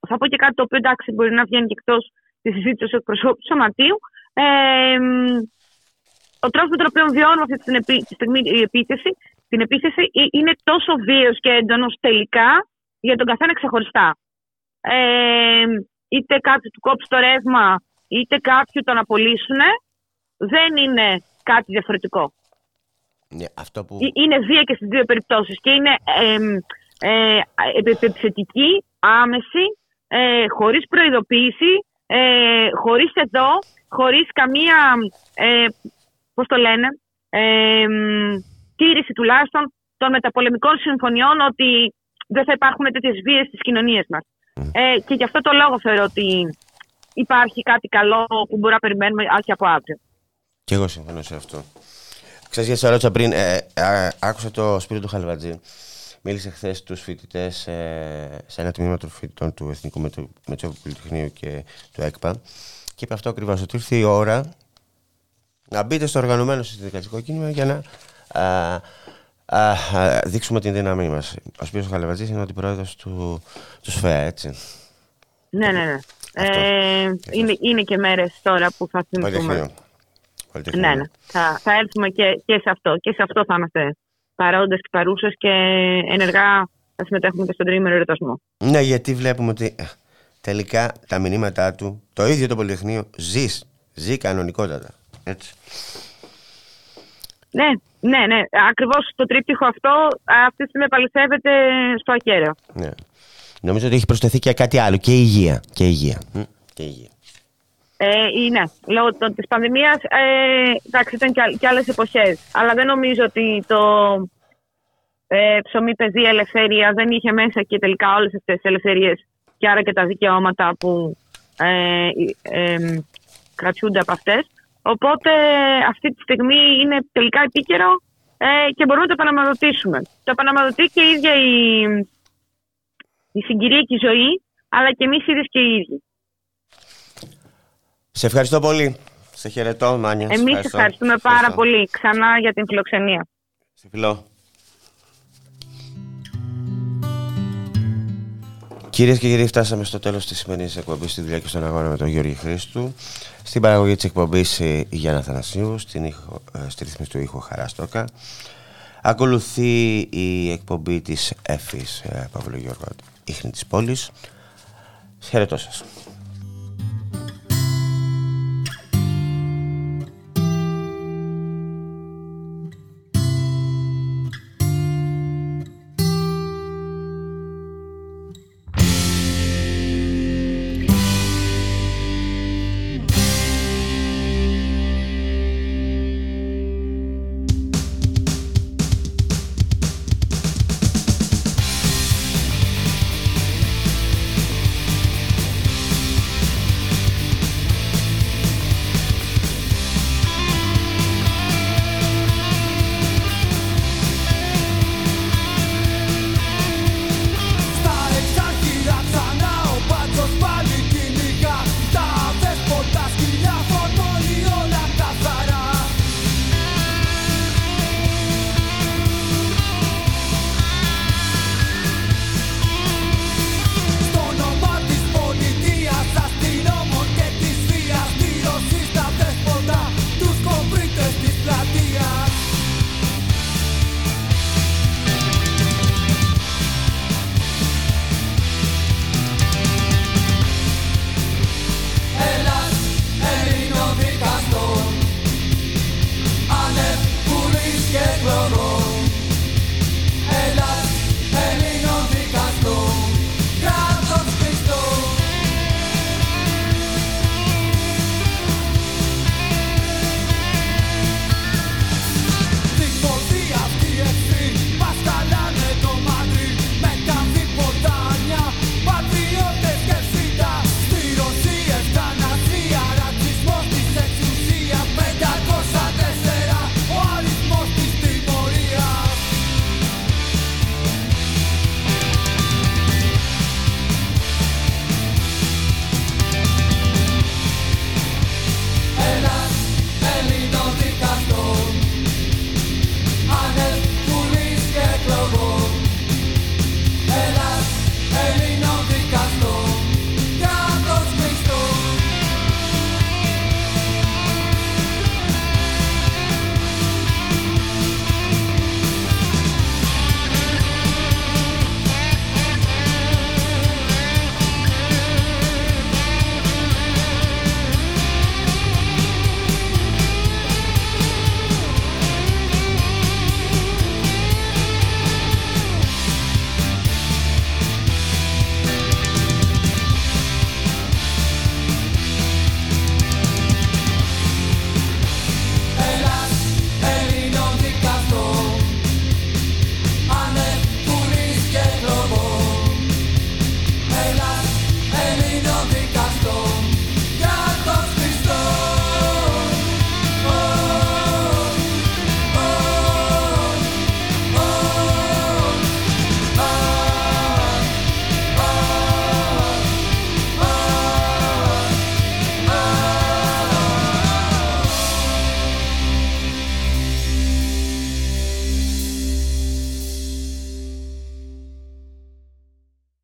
θα πω και κάτι το οποίο εντάξει μπορεί να βγαίνει και εκτός της συζήτησης του εκπροσώπου του Σωματείου. Ε, ο τρόπος με τον οποίο βιώνουμε αυτή τη στιγμή η επίθεση, την επίθεση είναι τόσο βίαιος και έντονος τελικά για τον καθένα ξεχωριστά. Ε, είτε κάποιοι του κόψουν το ρεύμα, είτε κάποιοι τον απολύσουν, δεν είναι κάτι διαφορετικό.
Ναι, αυτό που...
Είναι βία και στις δύο περιπτώσεις και είναι ε, ε, επιθετική, άμεση, ε, χωρίς προειδοποίηση, ε, χωρίς εδώ, χωρίς καμία ε, πώς το λένε, ε, τήρηση τουλάχιστον των μεταπολεμικών συμφωνιών ότι δεν θα υπάρχουν τέτοιες βίες στις κοινωνίες μας. Ε, και γι' αυτό το λόγο θεωρώ ότι υπάρχει κάτι καλό που μπορεί να περιμένουμε άρχι από αύριο.
Και εγώ συμφωνώ σε αυτό. Ξέρεις, γιατί σε ρώτησα πριν, ε, ε, άκουσα το σπίτι του Χαλβατζή. Μίλησε χθες στους φοιτητές ε, σε ένα τμήμα των φοιτητών του Εθνικού Μετσόβου Πολυτεχνείου και του ΕΚΠΑ και είπε αυτό ακριβώς, ότι ήρθε η ώρα να μπείτε στο οργανωμένο συνδικαλιστικό κίνημα για να α, α, α, δείξουμε την δύναμή μας. Ο Σπύρος Χαλεβατζής είναι ο αντιπρόεδρος του, του ΣΦΕΑ, έτσι.
Ναι, ναι, ναι. Ε, είναι, είναι και μέρες τώρα που θα θυμηθούμε. Ναι, ναι. Θα, θα έρθουμε και, και σε αυτό. Και σε αυτό θα είμαστε παρόντες και παρούσες και ενεργά θα συμμετέχουμε και στον τρίμηνο ερωτασμό.
Ναι, γιατί βλέπουμε ότι ε, τελικά τα μηνύματά του, το ίδιο το Πολυτεχνείο ζει, ζει κανονικότατα. Έτσι.
Ναι, ναι, ναι. Ακριβώς το τρίπτυχο αυτό αυτή τη στιγμή επαληθεύεται στο ακέραιο.
Ναι. Νομίζω ότι έχει προσθεθεί και κάτι άλλο. Και υγεία. Και υγεία. Και υγεία.
Ε, ναι, λόγω της πανδημίας. Ε, εντάξει, ήταν και, και άλλες εποχές. Αλλά δεν νομίζω ότι το ε, ψωμί, παιδεία, ελευθερία δεν είχε μέσα και τελικά όλες αυτές τις ελευθερίες και άρα και τα δικαιώματα που ε, ε, κρατιούνται από αυτές. Οπότε αυτή τη στιγμή είναι τελικά επίκαιρο ε, και μπορούμε να το επαναμαδοτήσουμε. Το επαναμαδοτεί και η ίδια η, η συγκυριακή ζωή, αλλά και εμείς ίδιες και οι ίδιοι.
Σε ευχαριστώ πολύ. Σε χαιρετώ, Μάνια.
Εμείς ευχαριστούμε πάρα πολύ ξανά για την φιλοξενία.
Σε φιλό. Κυρίες και κύριοι, φτάσαμε στο τέλος της σημερινής εκπομπής στη δουλειά και στον αγώνα με τον Γιώργη Χρήστου. Στην παραγωγή της εκπομπής η Γιάννα Θανασίου, στην ήχο, ε, στη ρύθμιση του ήχου Χαράστοκα. Ακολουθεί η εκπομπή της Εφης ε, Παυλογιώργου, ίχνη της πόλης. Χαιρετώ σας.